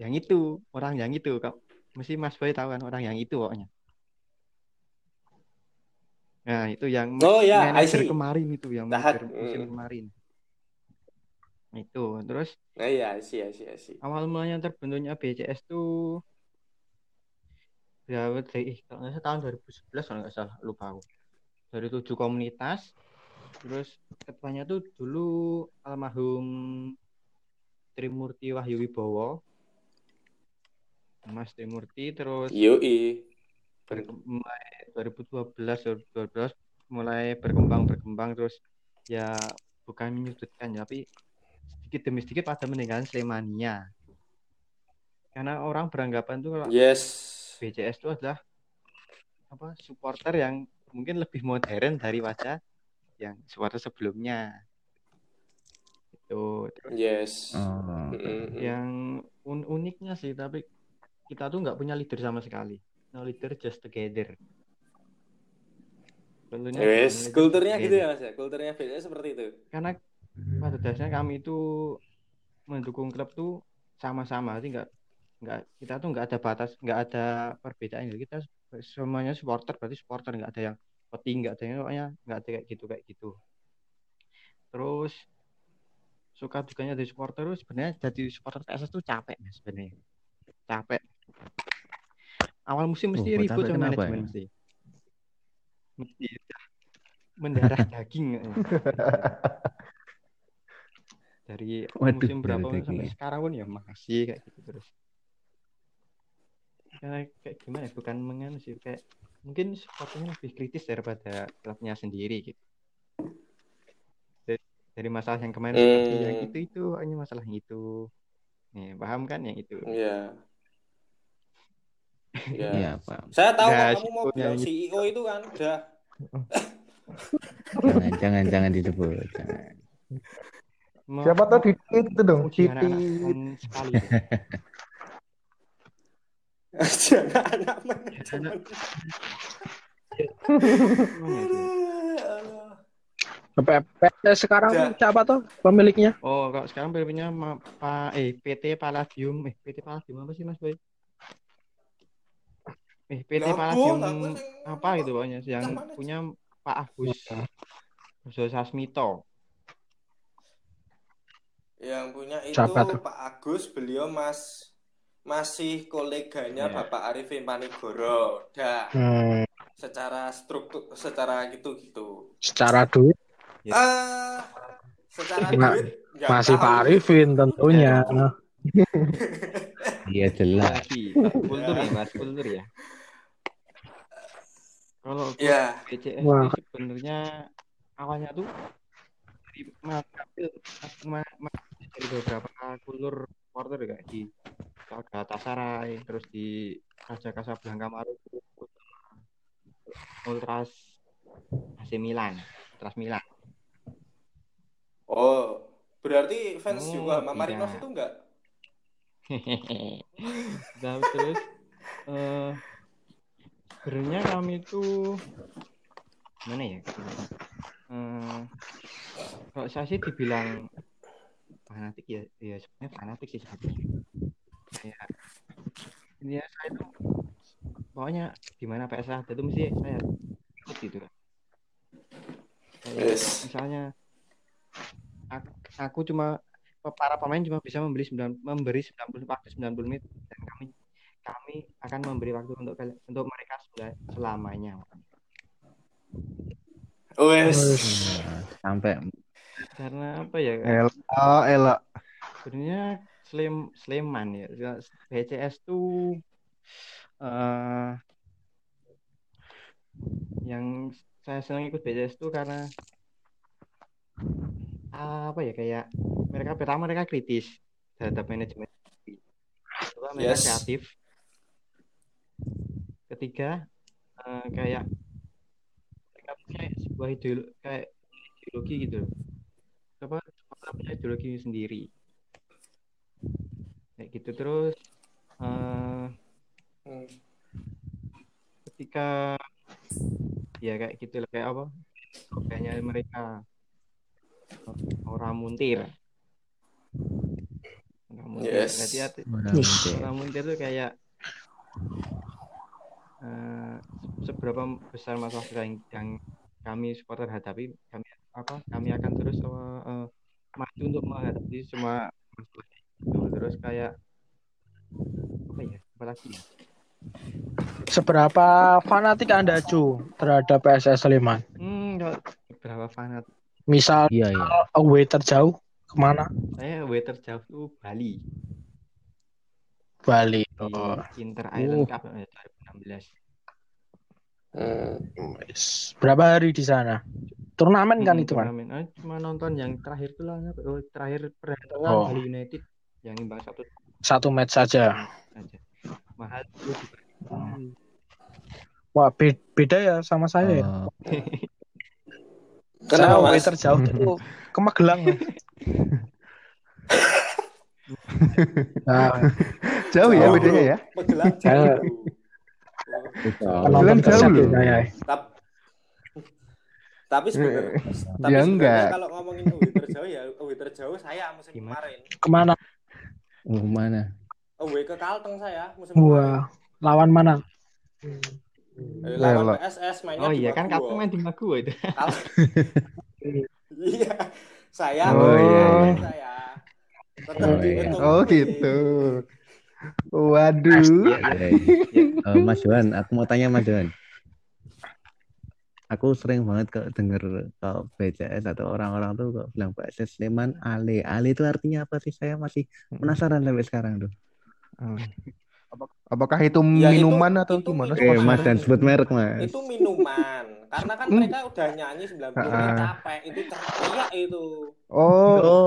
D: yang itu orang yang itu kau mesti Mas Boy tahu kan orang yang itu pokoknya nah itu yang
A: Oh ya,
D: manajer kemarin itu yang
A: Tahat.
D: manajer musim
A: Hmm.
D: kemarin itu terus
A: Nah, iya, see, I see.
D: awal mulanya terbentuknya BCS tuh dari eh, kalau nggak salah tahun 2011 kalau nggak salah lupa aku dari tujuh komunitas terus ketuanya tuh dulu almarhum Trimurti Wahyu Wibowo Mas Trimurti terus
A: Yoi.
D: berkem- mulai 2012 2012 mulai berkembang berkembang terus ya bukan menyudutkan tapi sedikit demi sedikit pada meninggalkan Slemania karena orang beranggapan tuh kalau
A: Yes.
D: BCS itu adalah apa supporter yang mungkin lebih modern dari wajah yang supporter sebelumnya itu Terus
A: Yes. Mm-mm.
D: yang un- uniknya sih tapi kita tuh nggak punya leader sama sekali. No leader just together. Kulturnya
A: Yes, kulturnya gitu ya. Mas ya. Kulturnya BCS seperti itu.
D: karena pada dasarnya kami itu mendukung klub tuh sama-sama. Jadi nggak nggak kita tuh nggak ada batas nggak ada perbedaan. Kita semuanya supporter berarti supporter. Nggak ada yang peti nggak ada yang pokoknya nggak ada kayak gitu kayak gitu. Terus suka dukanya dari supporter tuh sebenarnya jadi supporter PSS tuh capek mas sebenarnya. Capek awal musim mesti
C: Oh, kok
D: ribut sama manajemen
C: ya?
D: mesti mesti mendarah daging dari
C: Waduh,
D: musim berapa sampai
C: daging.
D: sekarang pun ya masih kayak gitu terus karena kayak gimana ya, bukan mengen sih kayak mungkin supporternya lebih kritis daripada klubnya sendiri gitu dari, dari masalah yang kemarin seperti yang
A: Hmm.
D: itu itu hanya masalah yang itu nih paham kan yang itu
A: Iya. Ya.
C: Iya, Pak.
A: Saya tahu kamu mau bilang. CEO itu kan udah
C: Jangan, jangan, jangan disebut. Jangan.
E: Siapa tahu di itu dong, Siti.
D: anak-anak sekali.
B: sekarang siapa tuh pemiliknya?
D: Oh, kalau sekarang ma- Pak eh PT Palladium, eh PT Palladium apa sih Mas Boy? Eh PT Palladium
A: lah, Bu, sing-
D: apa gitu pokoknya yang
A: Mana?
D: punya Pak Agus Agus Sasmito.
A: Yang punya itu
B: Siapa tuh?
A: Pak Agus, beliau Mas masih koleganya
D: Iya.
A: Bapak Arifin Panigoro. Dah,
B: Hmm,
A: secara struktur secara gitu-gitu.
B: secara duit
D: Ya.
A: Ah, secara
B: Ma-
A: duit
B: masih
A: tahu.
B: Pak Arifin tentunya.
C: Iya jelas.
D: Lagi kultur ya Mas, kultur ya. Kalau
A: Ya,
D: BCS
B: Wah.
D: itu sebenarnya awalnya tuh dari mengambil dari beberapa kultur supporter kayak di Galatasaray, terus di Raja Casablanca Maroko, Ultras AC Milan, Ultras Milan.
A: oh, berarti fans
D: Oh,
A: juga sama Marinos
D: tidak.
A: itu enggak?
D: Nah, terus eh sebenarnya kami itu mana ya? Eh, kalau saya sih dibilang fanatik ya, ya sebenarnya fanatik sih sebenarnya. Ini ya saya tuh pokoknya gimana PS ada tuh mesti saya ikut gitu kan.
A: Yes.
D: misalnya aku, aku cuma para pemain cuma bisa membeli 9, memberi 90 waktu 90 menit dan kami kami akan memberi waktu untuk untuk mereka sel- selamanya.
A: Wes.
C: Sampai.
D: Karena apa ya?
E: Ela, Ela.
D: sebenarnya Slem Sleman ya. BCS tuh eh yang saya senang ikut BCS tuh karena apa ya kayak mereka pertama mereka kritis terhadap manajemen. Kedua mereka
A: Yes.
D: kreatif ketiga eh, kayak mereka punya sebuah ideologi kayak ideologi gitu apa mereka punya ideologi sendiri. Kayak gitu. Terus eh,
A: Hmm.
D: ketika ya kayak gitu lah kayak apa slogannya mereka orang muntir. Orang muntir.
A: Yes.
D: berarti arti-
C: orang
D: muntir. Itu kayak eh, seberapa besar masalah yang, yang kami supporter hadapi kami apa kami akan terus eh, eh, maju untuk menghadapi semua masalah itu terus kayak apa ya apa lagi ya
B: Seberapa fanatik Anda Cu terhadap PSS Sleman?
D: hmm berapa fanat
B: Misal
C: Iya, iya.
B: away terjauh ke mana?
D: saya away terjauh tuh Bali
B: Bali.
D: Di
B: Oh,
D: Inter Island
C: Uh.
D: Cup eh, 2016
A: Hmm.
B: Berapa hari di sana? Turnamen kan
D: Hmm,
B: itu kan?
D: turnamen. Ah, cuma nonton yang terakhir tuh lah oh, terakhir perhelatan
B: Oh.
D: Bali United yang imbang satu
B: Satu match saja.
D: aja mahal
B: Hmm. Wah, be- beda ya sama saya ya.
C: Oh,
B: Saya
A: Kenapa mas?
B: terjauh tuh ke Magelang. Nah,
E: Jauh ya bedanya ya.
A: Magelang jauh.
E: Magelang jauh
B: tersiap
E: loh.
B: ya saya.
A: Tap- Tapi sebenarnya, tapi
E: Ya enggak.
A: kalau ngomongin away terjauh ya away terjauh saya musim
D: Gimana?
A: kemarin.
B: Ke mana?
C: oh, mana?
A: Away ke Kalteng saya musim kemarin.
B: Wah, lawan mana?
A: Eh, lawan. PSS mainnya
D: oh iya kan kapten main di Maguwo itu
A: Iya. Saya
E: Oh, iya, iya.
A: saya.
C: Oh, iya.
E: Oh gitu. Waduh.
C: Oh, Mas Johan, aku mau tanya Mas Johan. Aku sering banget kalau denger kalau BCS atau orang-orang tuh kok bilang PSS Sleman Ale. Ale itu artinya apa sih? Saya masih penasaran sampai sekarang tuh.
E: Apakah itu
A: Ya, itu-
E: minuman atau
A: itu
E: gimana?
C: Oke, Mas dan sebut merek, Mas.
A: Itu minuman. Karena kan
E: Hmm.
A: mereka udah nyanyi 90 menit
E: Ah.
A: capek. Itu teriak itu.
E: Oh,
C: Oh,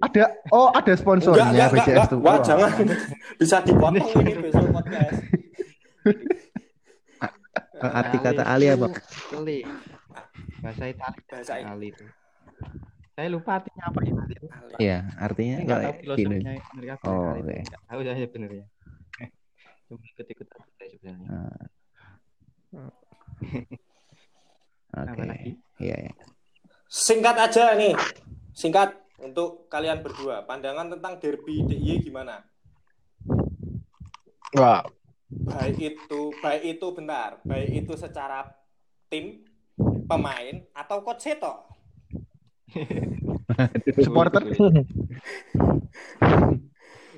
E: ada oh ada sponsornya
A: enggak,
E: BCS
A: enggak.
E: tuh.
A: Wah,
E: Wah.
A: jangan. Bisa dipotong ini besok podcast.
C: arti
D: Ali
C: kata Ali apa?
D: Keli. Bahasa Italia
A: Bahasa ini.
D: Ali itu. Saya lupa artinya apa ya Ali itu.
C: Iya, artinya
D: Saya nggak
C: kalau
D: tahu filosofinya mereka
C: Oh, oke.
D: Tahu saya sebenarnya. Cuma ikut-ikut aja sebenarnya.
C: Ah. Oke, iya, iya.
A: Singkat aja nih. Singkat untuk kalian berdua. Pandangan tentang derby DIY gimana?
B: Wah,
A: Baik itu, baik itu bentar. Baik itu secara tim, pemain atau coach Seto.
E: Supporter.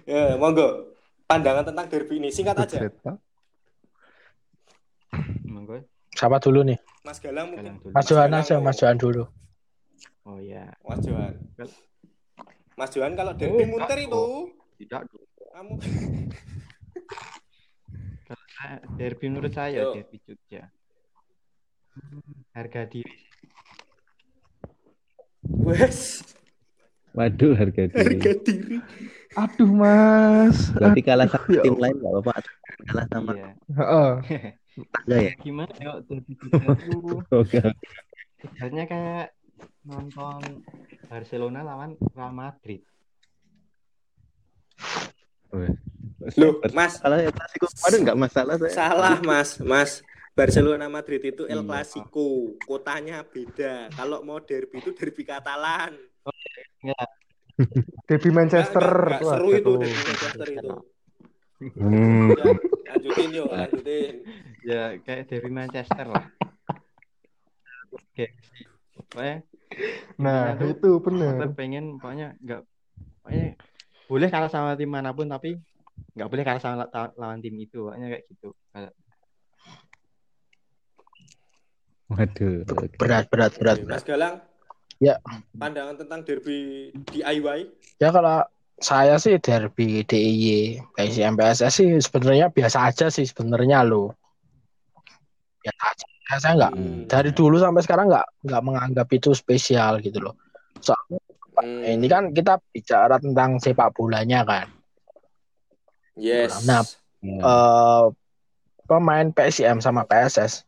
A: Ya, monggo. Pandangan tentang derby ini singkat aja.
E: Pak.
D: Monggo,
B: siapa dulu nih?
A: Mas Galang mungkin.
D: dulu.
B: Mas Johan aja. Mas Johan dulu.
D: Oh iya.
A: Mas Johan. Mas Johan kalau derby
D: Oh,
A: munter
D: enggak,
A: itu,
D: Tidak dong.
A: kamu
D: derby menurut saya
A: Yo.
D: derby Jogja. Harga diri.
A: wes
C: Waduh, harga diri.
A: harga diri.
E: Aduh, Mas.
C: Berarti kalah sama
E: Ya
C: tim
E: Allah.
C: lain nggak apa-apa. Kalah sama
D: Iya.
E: Heeh.
C: tetangga ya.
D: Gimana ya derby Jogja itu ibaratnya kayak nonton Barcelona lawan Real Madrid.
A: Loh, Mas,
C: Kalau ya klasiko kemarin nggak masalah saya.
A: salah Mas, Mas. Barcelona Madrid itu El
D: Iya.
A: Clasico, kotanya beda. Kalau mau derby itu derby Katalan.
E: Derby Manchester.
A: Nggak, nggak, nggak
E: Wah,
A: seru itu derby Manchester itu.
E: Hmm.
A: Ya, lanjutin yuk, lanjutin.
D: Ya kayak derby Manchester lah. Oke. Pokoknya
E: Nah,
D: tuh?
E: itu
D: Apa
E: bener.
D: pengen pokoknya nggak pokoknya boleh kalah sama tim mana pun tapi nggak boleh kalah sama la- lawan tim itu pokoknya kayak gitu
C: Waduh.
B: Berat, berat, berat, berat.
A: Mas Galang.
B: Ya.
A: Pandangan tentang derby DIY.
B: Ya kalau saya sih derby DIY, PSM PSS sih sebenarnya biasa aja sih sebenarnya lo. Biasa aja. Ya, saya nggak
A: Hmm.
B: dari dulu sampai sekarang nggak nggak menganggap itu spesial gitu loh. Soalnya
A: Hmm.
B: ini kan kita bicara tentang sepak bolanya kan.
A: Yes.
B: Nah,
C: Ya.
B: eh pemain PSM sama PSS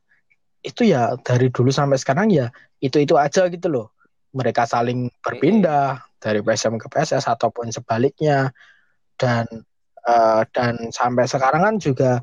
B: itu ya dari dulu sampai sekarang ya itu itu aja gitu loh. Mereka saling berpindah dari PSM ke PSS ataupun sebaliknya dan eh, dan sampai sekarang kan juga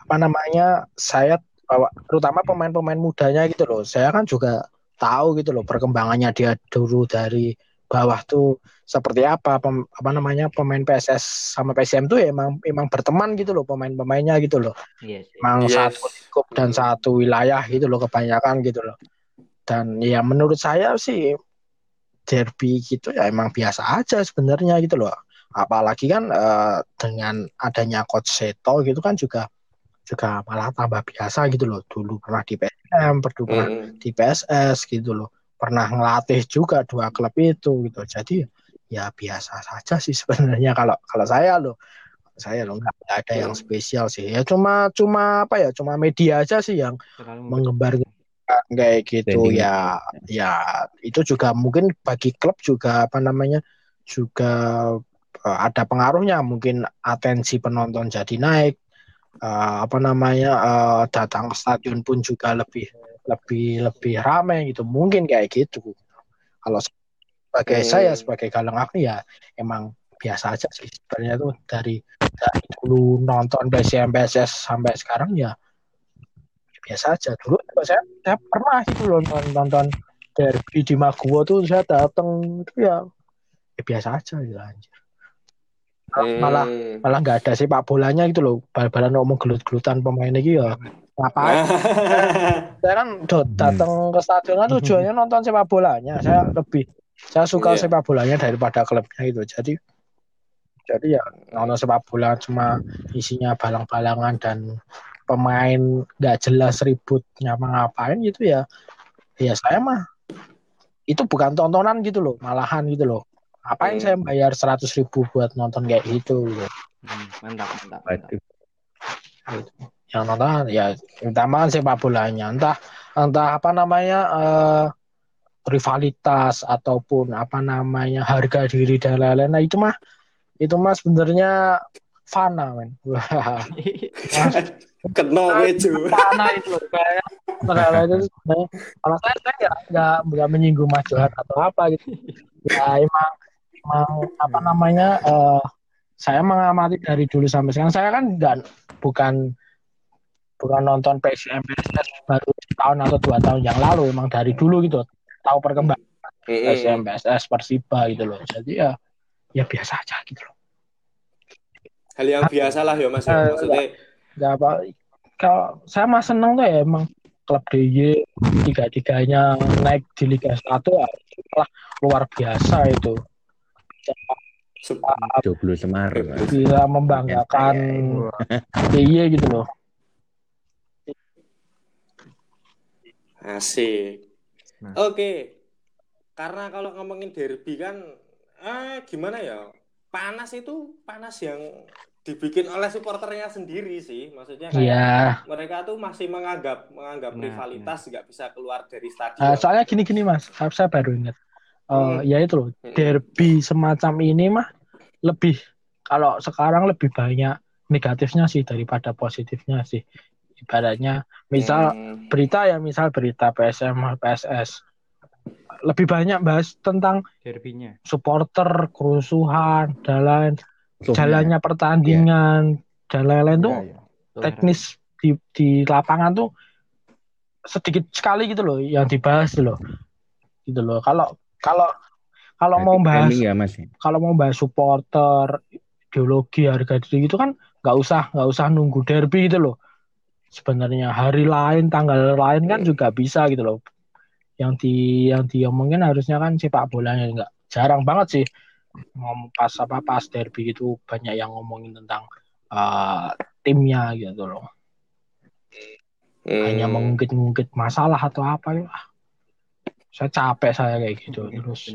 B: apa namanya saya bawa terutama pemain-pemain mudanya gitu loh. Saya kan juga tahu gitu loh perkembangannya dia dulu dari bawah tuh seperti apa pem- apa namanya pemain PSS sama PSM tuh ya emang emang berteman gitu loh pemain-pemainnya gitu loh.
D: Iya sih.
B: Emang
A: Yes.
B: satu lingkup dan satu wilayah gitu loh kebanyakan gitu loh. Dan ya menurut saya sih derby gitu ya emang biasa aja sebenarnya gitu loh. Apalagi kan eh, dengan adanya coach Seto gitu kan juga juga malah tambah biasa gitu loh. Dulu pernah di PSM, pernah
A: Hmm.
B: di PSS gitu loh. Pernah ngelatih juga dua klub itu gitu. Jadi ya biasa saja sih sebenarnya kalau kalau saya loh. Saya loh nggak ada yang spesial sih. Ya cuma cuma apa ya? Cuma media aja sih yang
D: Terlalu
B: mengembar kayak gitu ya ya itu juga mungkin bagi klub juga apa namanya juga eh, ada pengaruhnya mungkin atensi penonton jadi naik Eh, apa namanya eh, datang ke stadion pun juga lebih lebih lebih ramai gitu. Mungkin kayak gitu. Kalau sebagai
A: Hmm.
B: saya sebagai galang aku ya emang biasa aja sih sebenarnya tuh. Dari dari dulu nonton PSM PSS sampai sekarang ya biasa aja. Dulu saya saya pernah itu nonton, nonton derby di Maguwo tuh saya datang itu ya, ya biasa aja gitu anjir
A: Hmm.
B: malah malah nggak ada sepak bolanya gitu loh. Bal-balan ngomong gelut-gelutan pemain ini ya. Ngapain saya kan do- datang ke stadion kan tujuannya nonton sepak bolanya. Saya lebih saya suka
A: Iya.
B: sepak bolanya daripada klubnya gitu. Jadi jadi ya nonton sepak bola cuma isinya balang-balangan dan pemain nggak jelas ribut nyapa ngapain gitu ya. Ya saya mah itu bukan tontonan gitu loh malahan gitu loh
A: Hmm.
B: ngapain saya bayar seratus ribu buat nonton kayak gitu, gitu.
D: Hmm, mantap, mantap, mantap.
C: Waduh.
B: yang nonton ya utama sepak bolanya entah entah apa namanya eh, rivalitas ataupun apa namanya harga diri dan lain-lain nah itu mah itu mah sebenarnya fana men
A: Kena
B: itu kayak Terlalu itu sebenarnya kalau saya saya nggak nggak nggak menyinggung Mas Johan atau apa gitu. Ya emang emang apa namanya eh, saya mengamati dari dulu sampai sekarang. Saya kan nggak bukan bukan nonton PSM PSS baru tahun atau dua tahun yang lalu emang dari dulu gitu. Tahu perkembangan PSM PSS Persiba gitu loh. Jadi ya ya biasa aja gitu loh.
A: Hal yang biasa lah ya Mas. ya.
B: Eh,
A: Maksudnya
B: nggak apa kalau saya mah seneng tuh ya emang klub DIY tiga tiganya naik di Liga 1 ya malah luar biasa itu
C: Joglo Semarang.
B: bisa membanggakan DIY gitu loh
A: asik.
D: Nah.
A: Oke. Karena kalau ngomongin derby kan eh gimana ya? Panas itu panas yang dibikin oleh supporternya sendiri sih. Maksudnya kayak
B: iya
A: mereka tuh masih menganggap menganggap
D: Benar,
A: rivalitas nggak bisa keluar dari stadion.
B: Eh, soalnya gini-gini mas saya, saya baru ingat Eh,
A: Hmm.
B: ya itu loh
A: Hmm.
B: derby semacam ini mah lebih kalau sekarang lebih banyak negatifnya sih daripada positifnya sih ibaratnya misal
A: Hmm.
B: berita ya misal berita PSM PSS lebih banyak bahas tentang
D: derbynya
B: supporter kerusuhan dan lain jalannya pertandingan dan lain-lain tuh
E: Iya, iya.
B: teknis di di lapangan tuh sedikit sekali gitu loh yang dibahas gitu loh gitu loh kalau kalau kalau mau bahas
C: ya Mas. ya?
B: kalau mau bahas supporter ideologi harga diri gitu kan nggak usah nggak usah nunggu derby gitu loh sebenarnya hari lain tanggal lain kan juga bisa gitu loh yang di yang diomongin harusnya kan sepak bolanya nggak jarang banget sih ngom pas apa pas derby itu banyak yang ngomongin tentang eh, timnya gitu loh hanya
A: Hmm.
B: mengungkit-ungkit masalah atau apa ya saya capek saya kayak gitu terus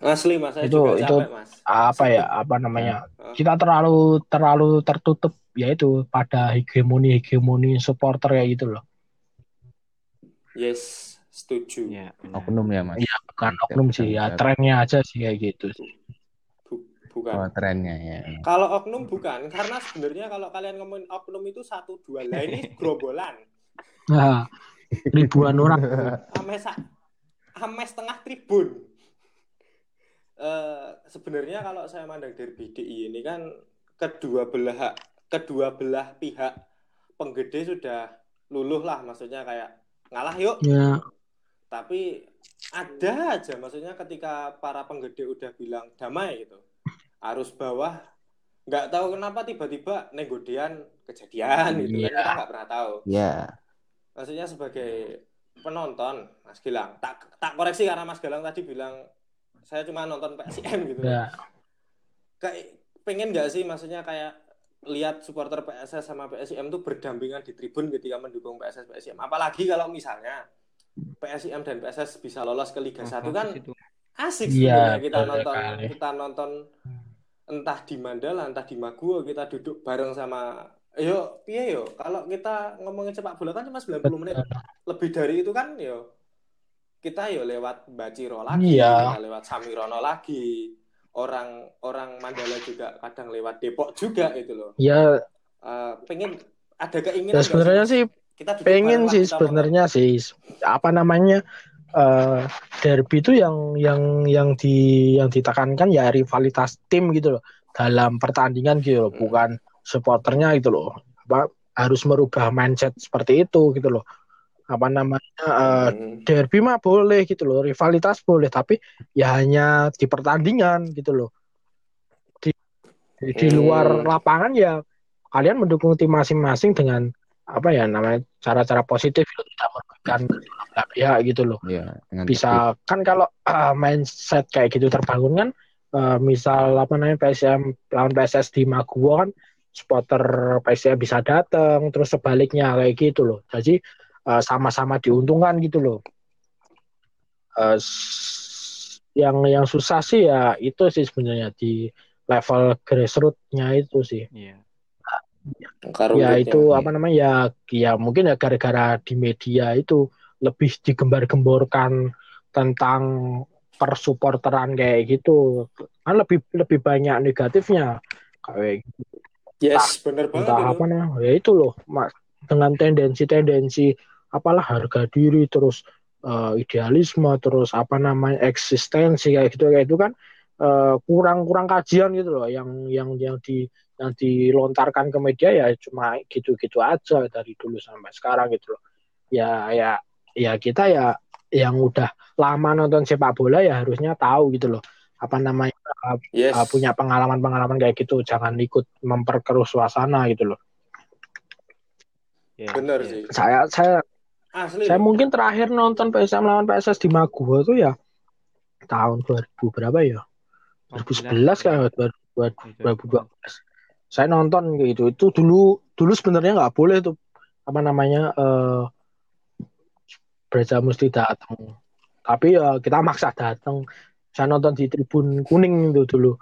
A: Asli Mas, saya
B: Itu-
A: juga
B: itu
A: capek Mas.
B: apa ya apa namanya
A: Hah?
B: kita terlalu terlalu tertutup yaitu pada hegemoni hegemoni supporter ya gitu loh
A: Yes, setuju.
D: ya.
C: Oknum ya Mas.
B: Iya, bukan
C: Oke,
B: oknum sih ya trennya aja sih kayak gitu
A: Bu- bukan.
C: Oh, trennya ya.
A: Kalau oknum bukan, karena sebenarnya kalau kalian ngomongin oknum itu satu dua lah ini gerombolan.
B: nah, ribuan orang
A: Ame ame setengah tribun. Eh sebenarnya kalau saya mandang derby DI ini kan kedua belah kedua belah pihak penggede sudah luluh lah maksudnya kayak ngalah yuk
B: ya
A: tapi ada aja maksudnya ketika para penggede udah bilang damai gitu arus bawah nggak tahu kenapa tiba-tiba negodean kejadian gitu kan
B: Iya.
A: kita nggak pernah tahu
C: Ya.
A: Maksudnya sebagai penonton Mas Gilang. Tak tak koreksi karena Mas Gilang tadi bilang saya cuma nonton PSM gitu.
B: Ya
A: kayak pengen nggak sih? Maksudnya kayak lihat supporter PSS sama PSIM tuh berdampingan di tribun ketika mendukung PSS PSIM apalagi kalau misalnya PSIM dan PSS bisa lolos ke Liga 1 kan asik sebenarnya kita nonton
B: sekali.
A: kita nonton entah di Mandala entah di Maguwo kita duduk bareng sama yo piye yo? Kalau kita ngomongin sepak bola kan cuma 90 menit. Lebih dari itu kan yo kita yo lewat Baciro lagi
B: Iya.
A: kita lewat Samirono lagi. Orang orang Mandala juga kadang lewat Depok juga gitu loh.
B: Ya
A: Eh, pengen ada keinginan
B: ya sebenarnya sih
A: kita
B: pengen sih sebenarnya sih. Apa namanya eh derby itu yang yang yang di yang ditekankan ya rivalitas tim gitu loh. Dalam pertandingan gitu loh
A: Hmm.
B: bukan supporternya gitu loh apa harus merubah mindset seperti itu gitu loh apa namanya.
A: Hmm.
B: derby mah boleh gitu loh rivalitas boleh tapi ya hanya di pertandingan gitu loh di di, di
A: Hmm.
B: luar lapangan ya kalian mendukung tim masing-masing dengan apa ya namanya cara-cara positif gitu, tidak merugikan pihak gitu loh
C: Ya,
B: bisa kan kalau uh, mindset kayak gitu terbangun kan uh, misal apa namanya PSM lawan PSS di Maguwo kan supporter PSM bisa datang terus sebaliknya kayak gitu loh. Jadi uh, sama-sama diuntungkan gitu loh. Uh, yang yang susah sih ya itu sih sebenarnya di level grassroots-nya itu sih.
D: Iya.
A: Akar
B: ya itu apa namanya ya ya mungkin ya gara-gara di media itu lebih digembar-gemborkan tentang persupporteran kayak gitu. Kan lebih lebih banyak negatifnya. Kayak gitu.
A: Yes, bener banget
B: entah
A: itu.
B: apa nah ya itu loh mas. Dengan tendensi-tendensi apalah harga diri terus eh, idealisme terus apa namanya eksistensi kayak gitu kayak itu kan eh, kurang-kurang kajian gitu loh. Yang yang yang di yang dilontarkan ke media ya cuma gitu-gitu aja dari dulu sampai sekarang gitu loh. Ya ya ya kita ya yang udah lama nonton sepak bola ya harusnya tahu gitu loh apa namanya
A: Yes.
B: uh, punya pengalaman-pengalaman kayak gitu. Jangan ikut memperkeruh suasana gitu loh.
A: Bener
D: yes.
A: sih.
B: saya saya
A: Asli.
B: saya mungkin terakhir nonton PSM lawan PSS di Maguwo tuh ya tahun 2000 berapa ya? 2011 kan 2012 saya nonton gitu. Itu dulu dulu sebenarnya nggak boleh tuh apa namanya eh Breza mesti datang tapi ya kita maksa datang saya nonton di tribun kuning itu dulu.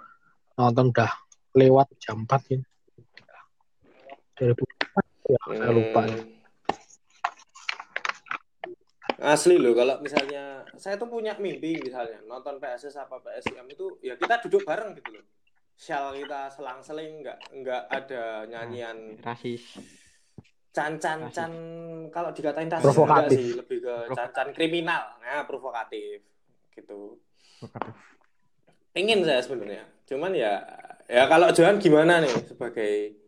B: Nonton udah lewat jam 4 gitu 2004 ya saya lupa.
A: Hmm. Asli loh kalau misalnya saya tuh punya mimpi misalnya nonton PSS apa PSM itu ya kita duduk bareng gitu loh. Shall kita selang-seling nggak nggak ada nyanyian.
D: Rasis.
A: Can-can-can kalau dikatain rasis sih lebih ke can-can kriminal. Nah provokatif gitu pengen saya sebenarnya. Cuman ya ya kalau Johan gimana nih sebagai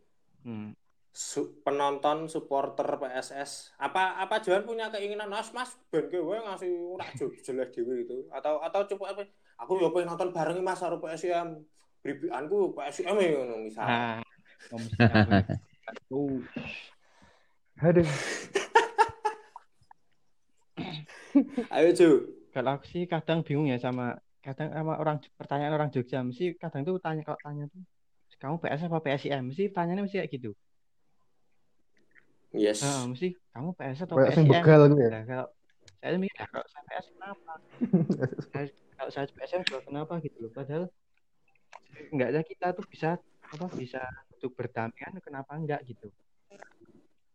D: Hmm.
A: su- penonton supporter PSS apa apa Johan punya keinginan mas mas ben gue ngasih ora jelek dewe itu atau atau coba apa? Aku yo pengen nonton bareng mas karo PSM bribianku PSM ya ngono misal.
D: Nah.
E: Aduh.
A: ayo Jo
D: Kalau aku sih kadang bingung ya sama kadang sama orang pertanyaan orang Jogja mesti kadang tuh tanya kalau tanya tuh kamu PS apa PSIM mesti tanyanya mesti kayak gitu.
A: yes
D: Nah, mesti kamu PS atau
E: Kayak sing
D: PSIM?
E: begal gitu ya.
D: Nah, kalau saya mikir kalau saya PS kenapa? Kalau saya PSM juga kenapa gitu loh. Padahal enggaknya kita tuh bisa apa bisa untuk berdampingan kenapa enggak gitu.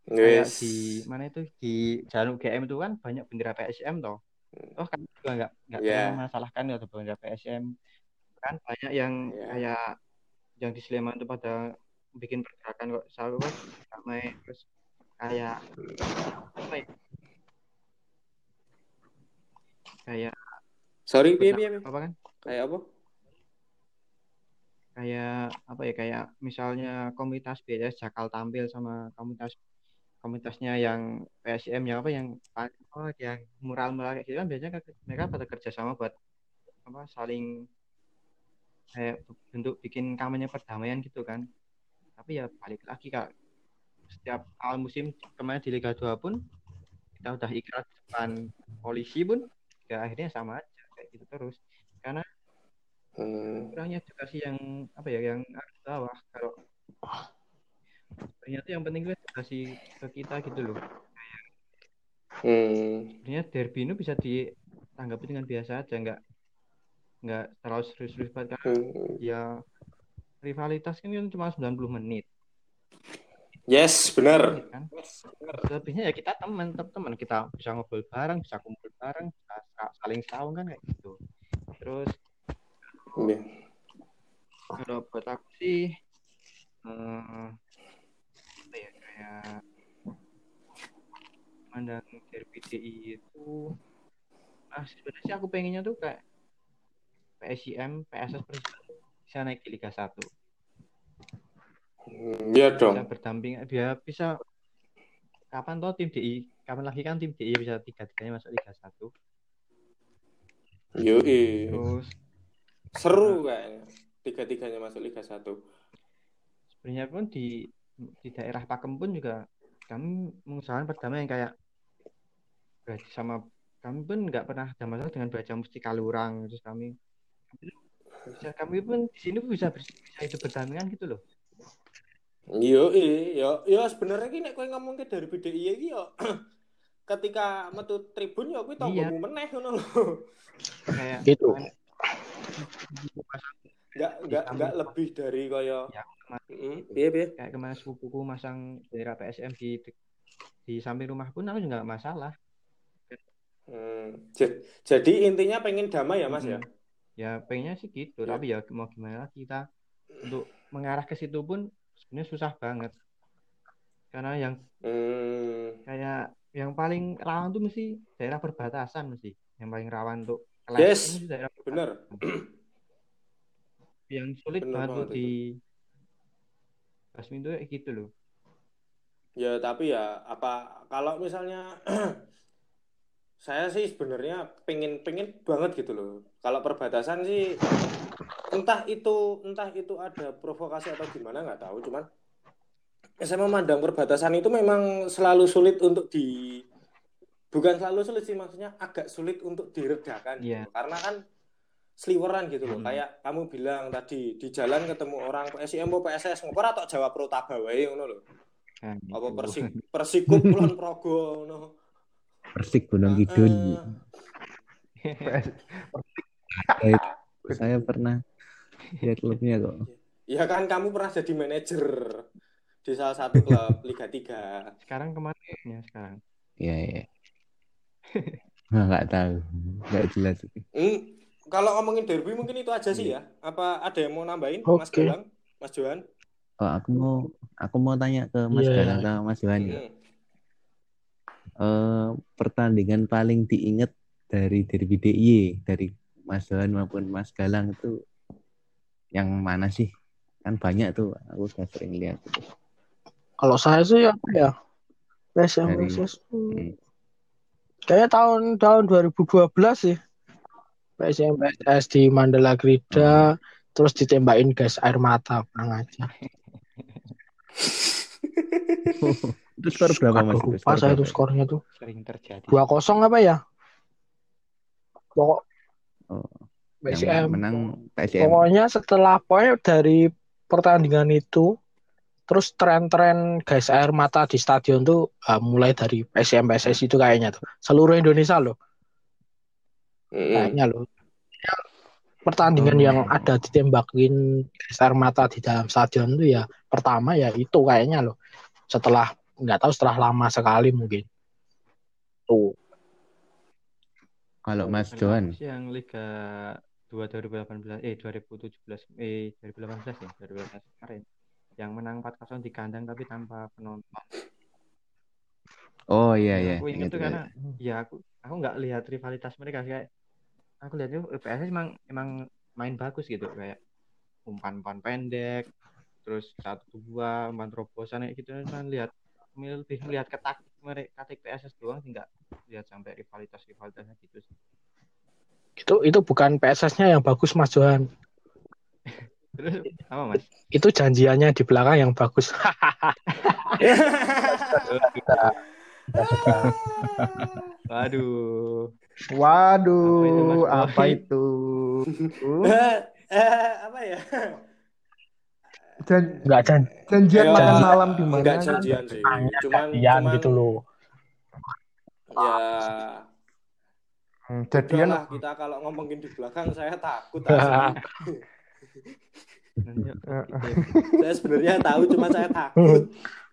D: Kayak
A: yes
D: di mana itu di Jalan GM itu kan banyak bendera PSM toh. Oh kan juga enggak enggak
A: Yeah.
D: masalahkan atau bendera PSM. Kan banyak yang
A: Yeah.
D: kayak yang di Sleman itu pada bikin pergerakan kok saya kok ramai terus kayak apa ya? Kayak
A: sorry piye piye piye?
D: apa kan?
A: kayak apa
D: Kayak apa ya? Kayak misalnya komunitas BS Jakal tampil sama komunitas komunitasnya yang PSM yang apa yang oh, yang mural-mural kayak gitu kan biasanya mereka pada kerja sama buat apa saling kayak bentuk bikin kampanye perdamaian gitu kan. Tapi ya balik lagi kak. Setiap awal musim kemarin di Liga 2 pun kita udah ikrar depan polisi pun ya akhirnya sama aja kayak gitu terus. Karena
A: hmm.
D: kurangnya edukasi yang apa ya yang harus bawah. Kalau ternyata yang penting itu edukasi ke kita gitu loh
A: Hmm.
D: sebenarnya derby itu bisa ditanggapi dengan biasa aja nggak nggak terlalu serius-serius banget karena
A: Hmm.
D: ya rivalitas kan cuma 90 menit
A: yes benar
D: kan lebihnya ya kita teman teman kita bisa ngobrol bareng bisa kumpul bareng bisa sa- saling saung kan kayak gitu terus
A: Iya.
D: kalau buat aku sih eh, mandang derby DI itu ah sebenarnya sih aku pengennya tuh kayak PSIM PSS bisa naik di Liga 1
A: Hmm, Iya dong.
D: Bisa berdamping biar bisa kapan toh tim DI kapan lagi kan tim DI bisa tiga tiganya masuk Liga 1
A: Yoi.
D: terus
A: seru kayaknya tiga-tiganya masuk Liga 1
D: sebenarnya pun di di daerah Pakem pun juga kami mengusahakan perdamaian kayak sama kami pun nggak pernah ada masalah dengan Braja Musti Kalurang terus kami bisa kami pun di sini bisa bisa hidup berdampingan gitu loh
A: Yo, yo, yo sebenarnya ki nek kowe ngomong ke dari BDI iki yo ketika metu tribun yo kuwi
D: Iya.
A: tanggomu meneh ngono lho.
D: kayak
B: Gitu.
A: Enggak enggak enggak lebih dari kaya
D: Ya,
A: Piye piye?
D: kayak kemarin sepupuku masang bendera PSM di di samping rumah pun aku juga nggak masalah
A: Hmm. Ja- Jadi intinya pengen damai ya Mas ya.
D: ya pengennya sih gitu
A: Ya.
D: tapi ya mau gimana lagi kita untuk mengarah ke situ pun sebenarnya susah banget karena yang
A: Hmm,
D: kayak yang paling rawan tuh mesti daerah perbatasan mesti yang paling rawan untuk kelas
A: Yes,
D: ini daerah
A: bener.
D: yang sulit
A: Bener
D: banget tuh
A: banget
D: di itu kayak gitu loh
A: Ya tapi ya apa kalau misalnya saya sih sebenarnya pengen pengen banget gitu loh. Kalau perbatasan sih entah itu entah itu ada provokasi atau gimana nggak tahu. Cuman saya memandang perbatasan itu memang selalu sulit untuk di bukan selalu sulit sih maksudnya agak sulit untuk diredakan gitu
D: Iya.
A: Karena kan seliweran gitu loh.
D: Hmm.
A: Kayak kamu bilang tadi di jalan ketemu orang PSIM apa PSS ngopor atau Jawa Pro wae ngono loh.
D: Nah,
A: Apa persik persikub kulon progo ngono.
C: Persik Gunung Kidul.
A: Heeh.
C: Saya, saya pernah lihat klubnya kok.
A: Ya kan kamu pernah jadi manajer di salah satu klub Liga 3.
D: sekarang ke mana ya sekarang
C: Iya, iya. Nah, nggak tahu. Nggak jelas.
A: Hmm, kalau ngomongin derby mungkin itu aja sih ya. Apa ada yang mau nambahin Mas
B: Oke.
A: Galang, Mas Johan?
C: Oh, aku mau aku mau tanya ke Mas
B: Iya.
C: Galang sama Mas Johan ya.
A: Hmm.
C: Eh, pertandingan paling diingat dari derby DIY dari Mas Johan maupun Mas Galang itu yang mana sih? Kan banyak tuh, aku sudah sering lihat. itu.
B: Kalau saya sih apa ya? PSM
C: Dari-
B: PSS
C: Hmm.
B: kayaknya tahun tahun 2012 sih. PSM PSS di Mandala Krida terus ditembakin gas air mata kurang aja.
C: Itu skor berapa Mas? Itu
B: lupa
C: skor
B: saya
C: ya?
B: skornya tuh.
D: sering terjadi
B: 2-0 apa ya? Pokok
C: Oh,
B: PSM.
C: Menang PSM.
B: Pokoknya setelah pokoknya dari pertandingan itu terus tren-tren gas air mata di stadion tuh ah, mulai dari PSM PSS itu kayaknya tuh seluruh Indonesia loh
A: Hmm.
B: kayaknya loh pertandingan
C: Oh.
B: yang ada ditembakin gas air mata di dalam stadion tuh ya pertama ya itu kayaknya loh setelah nggak tahu setelah lama sekali mungkin tuh
C: Kalau Mas Johan,
D: yang Liga 2 2018 eh 2017 eh 2018 ya 2018 kemarin yang menang 4-0 di kandang tapi tanpa penonton.
C: oh iya
D: Yang
C: iya,
D: Aku ingat
C: ingat,
D: tuh
C: ingat.
D: karena ya aku aku nggak lihat rivalitas mereka kayak aku lihat tuh PSS emang emang main bagus gitu kayak umpan-umpan pendek terus satu dua umpan terobosan kayak gitu kan lihat lebih lihat ke taktik mereka taktik PSS doang sih nggak lihat sampai rivalitas rivalitasnya gitu sih.
B: itu itu bukan PSS-nya yang bagus Mas Johan
D: Terus apa mas?
B: itu janjiannya di belakang yang bagus
D: Waduh.
E: Waduh,
D: Apa itu?
A: Eh, apa ya?
E: Jan-
B: nggak jan
E: janjian
A: Ya,
E: makan malam di mana?
A: Enggak janjian sih. Cuman
B: janjian
A: cuman
B: gitu loh
A: ya
E: Hmm, Jadian
A: udahlah kita kalau ngomongin di belakang saya takut saya sebenarnya tahu cuma saya takut.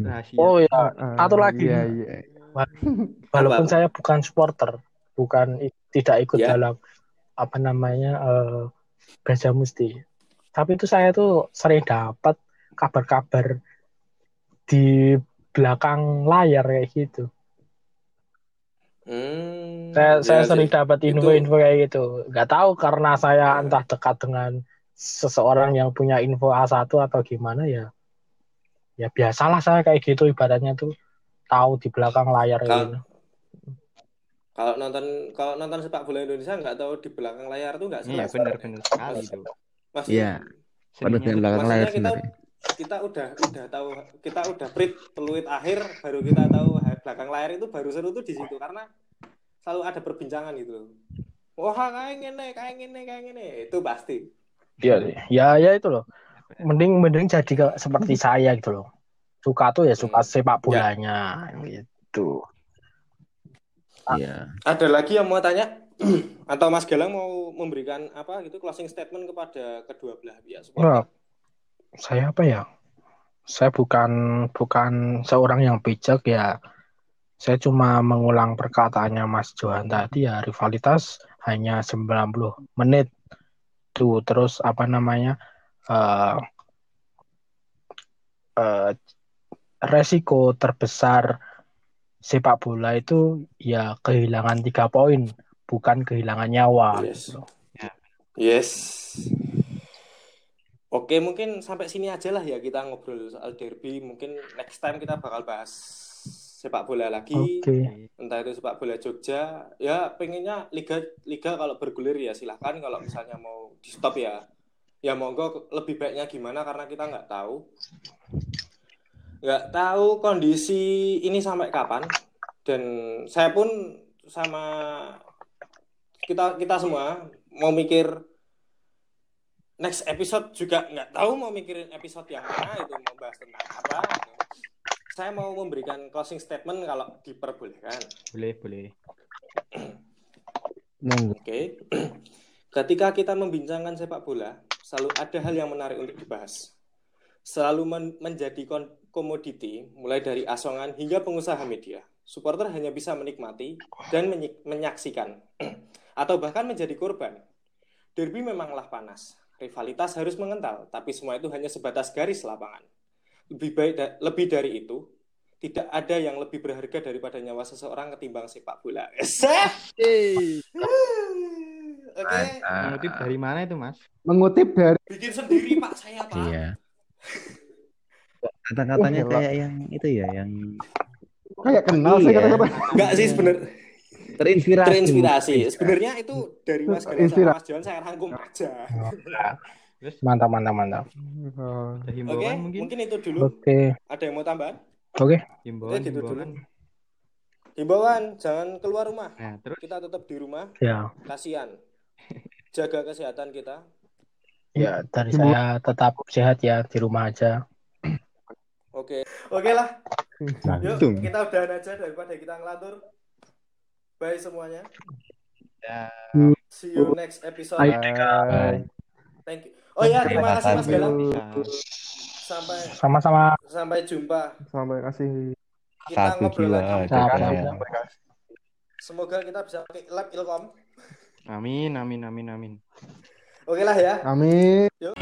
D: rahasia.
B: oh ya satu lagi
E: Iya, iya.
B: walaupun
A: Apa?
B: saya bukan supporter bukan i- tidak ikut
A: Ya.
B: dalam apa namanya eh Gajah Musti tapi itu saya tuh sering dapat kabar-kabar di belakang layar kayak gitu
A: Hmm,
B: saya
A: ya
B: saya sering dapat info-info kayak gitu nggak tahu karena saya
A: Ya.
B: entah dekat dengan seseorang yang punya info A1 atau gimana ya ya biasalah saya kayak gitu ibaratnya tuh tahu di belakang layar
A: Kalau-
B: gitu.
A: Kalau nonton kalau nonton sepak bola Indonesia nggak tahu di belakang layar tuh nggak
D: Iya
A: selesai.
D: benar-benar sekali itu.
A: Mas,
C: Iya, penuh dengan belakang layar
A: kita
C: sebenarnya.
A: kita udah udah tahu kita udah prit peluit akhir baru kita tahu belakang layar itu baru seru tuh di situ karena selalu ada perbincangan gitu loh. Wah kayak gini, kayak gini, kayak gini. Itu pasti.
B: Iya, ya ya itu loh. Mending mending jadi ke- seperti saya gitu loh. Suka tuh ya suka
A: Hmm.
B: sepak bolanya gitu.
C: Iya.
A: Ada lagi yang mau tanya? Atau Mas Galang mau memberikan apa gitu closing statement kepada kedua belah pihak supporter?
B: Nah, saya apa ya? Saya bukan bukan seorang yang bijak ya. Saya cuma mengulang perkataannya Mas Johan tadi ya rivalitas hanya 90 menit. Tuh terus apa namanya? Eh, resiko terbesar sepak bola itu ya kehilangan tiga poin, bukan kehilangan nyawa.
A: Yes.
B: gitu.
A: Yes. Oke, mungkin sampai sini aja lah ya kita ngobrol soal derby. Mungkin next time kita bakal bahas sepak bola lagi.
B: Oke.
A: Entah itu sepak bola Jogja. Ya, pengennya liga liga kalau bergulir ya silahkan. Kalau misalnya mau di stop ya, ya monggo. Lebih baiknya gimana karena kita nggak tahu. Nggak tahu kondisi ini sampai kapan. Dan saya pun sama kita kita semua mau mikir next episode juga nggak tahu mau mikirin episode yang mana itu mau bahas tentang apa saya mau memberikan closing statement kalau diperbolehkan
D: Boleh, boleh.
A: Oke ketika kita membincangkan sepak bola selalu ada hal yang menarik untuk dibahas. Selalu men- menjadi komoditi mulai dari asongan hingga pengusaha media. Supporter hanya bisa menikmati dan menyaksikan atau bahkan menjadi korban. Derby memanglah panas. Rivalitas harus mengental tapi semua itu hanya sebatas garis lapangan. Lebih baik da- lebih dari itu tidak ada yang lebih berharga daripada nyawa seseorang ketimbang sepak bola. Eseh! Oke,
C: Ah,
D: Mengutip dari mana itu, Mas?
E: Mengutip dari
A: bikin sendiri Pak saya Pak.
C: Iya. Kata-katanya
E: Oh,
C: kayak yang itu ya, yang
E: kayak kenal sih
C: Iya.
E: kata-kata.
A: Enggak sih sebenarnya
C: terinspirasi.
A: terinspirasi. Sebenarnya itu dari Mas Ganesh sama. Mas John saya rangkum aja.
D: Terus
B: Mantap, mantap, mantap.
A: Oke,
D: himbauan mungkin?
A: mungkin itu dulu.
B: Oke,
A: Ada yang mau tambahan?
B: oke.
D: Himbauan,
A: gitu
D: himbauan.
A: Himbauan, jangan keluar rumah.
D: Nah, terus
A: Kita tetap di rumah.
B: Ya,
A: Kasihan. Jaga kesehatan kita.
B: ya dari saya tetap sehat ya di rumah aja.
A: Oke. Oke lah. Yuk, kita udahan aja daripada kita ngelantur. Bye semuanya.
D: ya,
A: See you next episode.
E: Bye.
A: Thank you. Oh ya, terima kasih Mas Galang. Sampai
B: Sama-sama.
A: sampai jumpa.
E: Sampai kasih.
A: Kita
C: Satu
A: ngobrol
C: jiwa.
A: lagi. Semoga kita bisa pakai lab ilkom.
D: Amin, amin, amin, amin.
A: Oke lah ya.
E: Amin.
A: Yuk.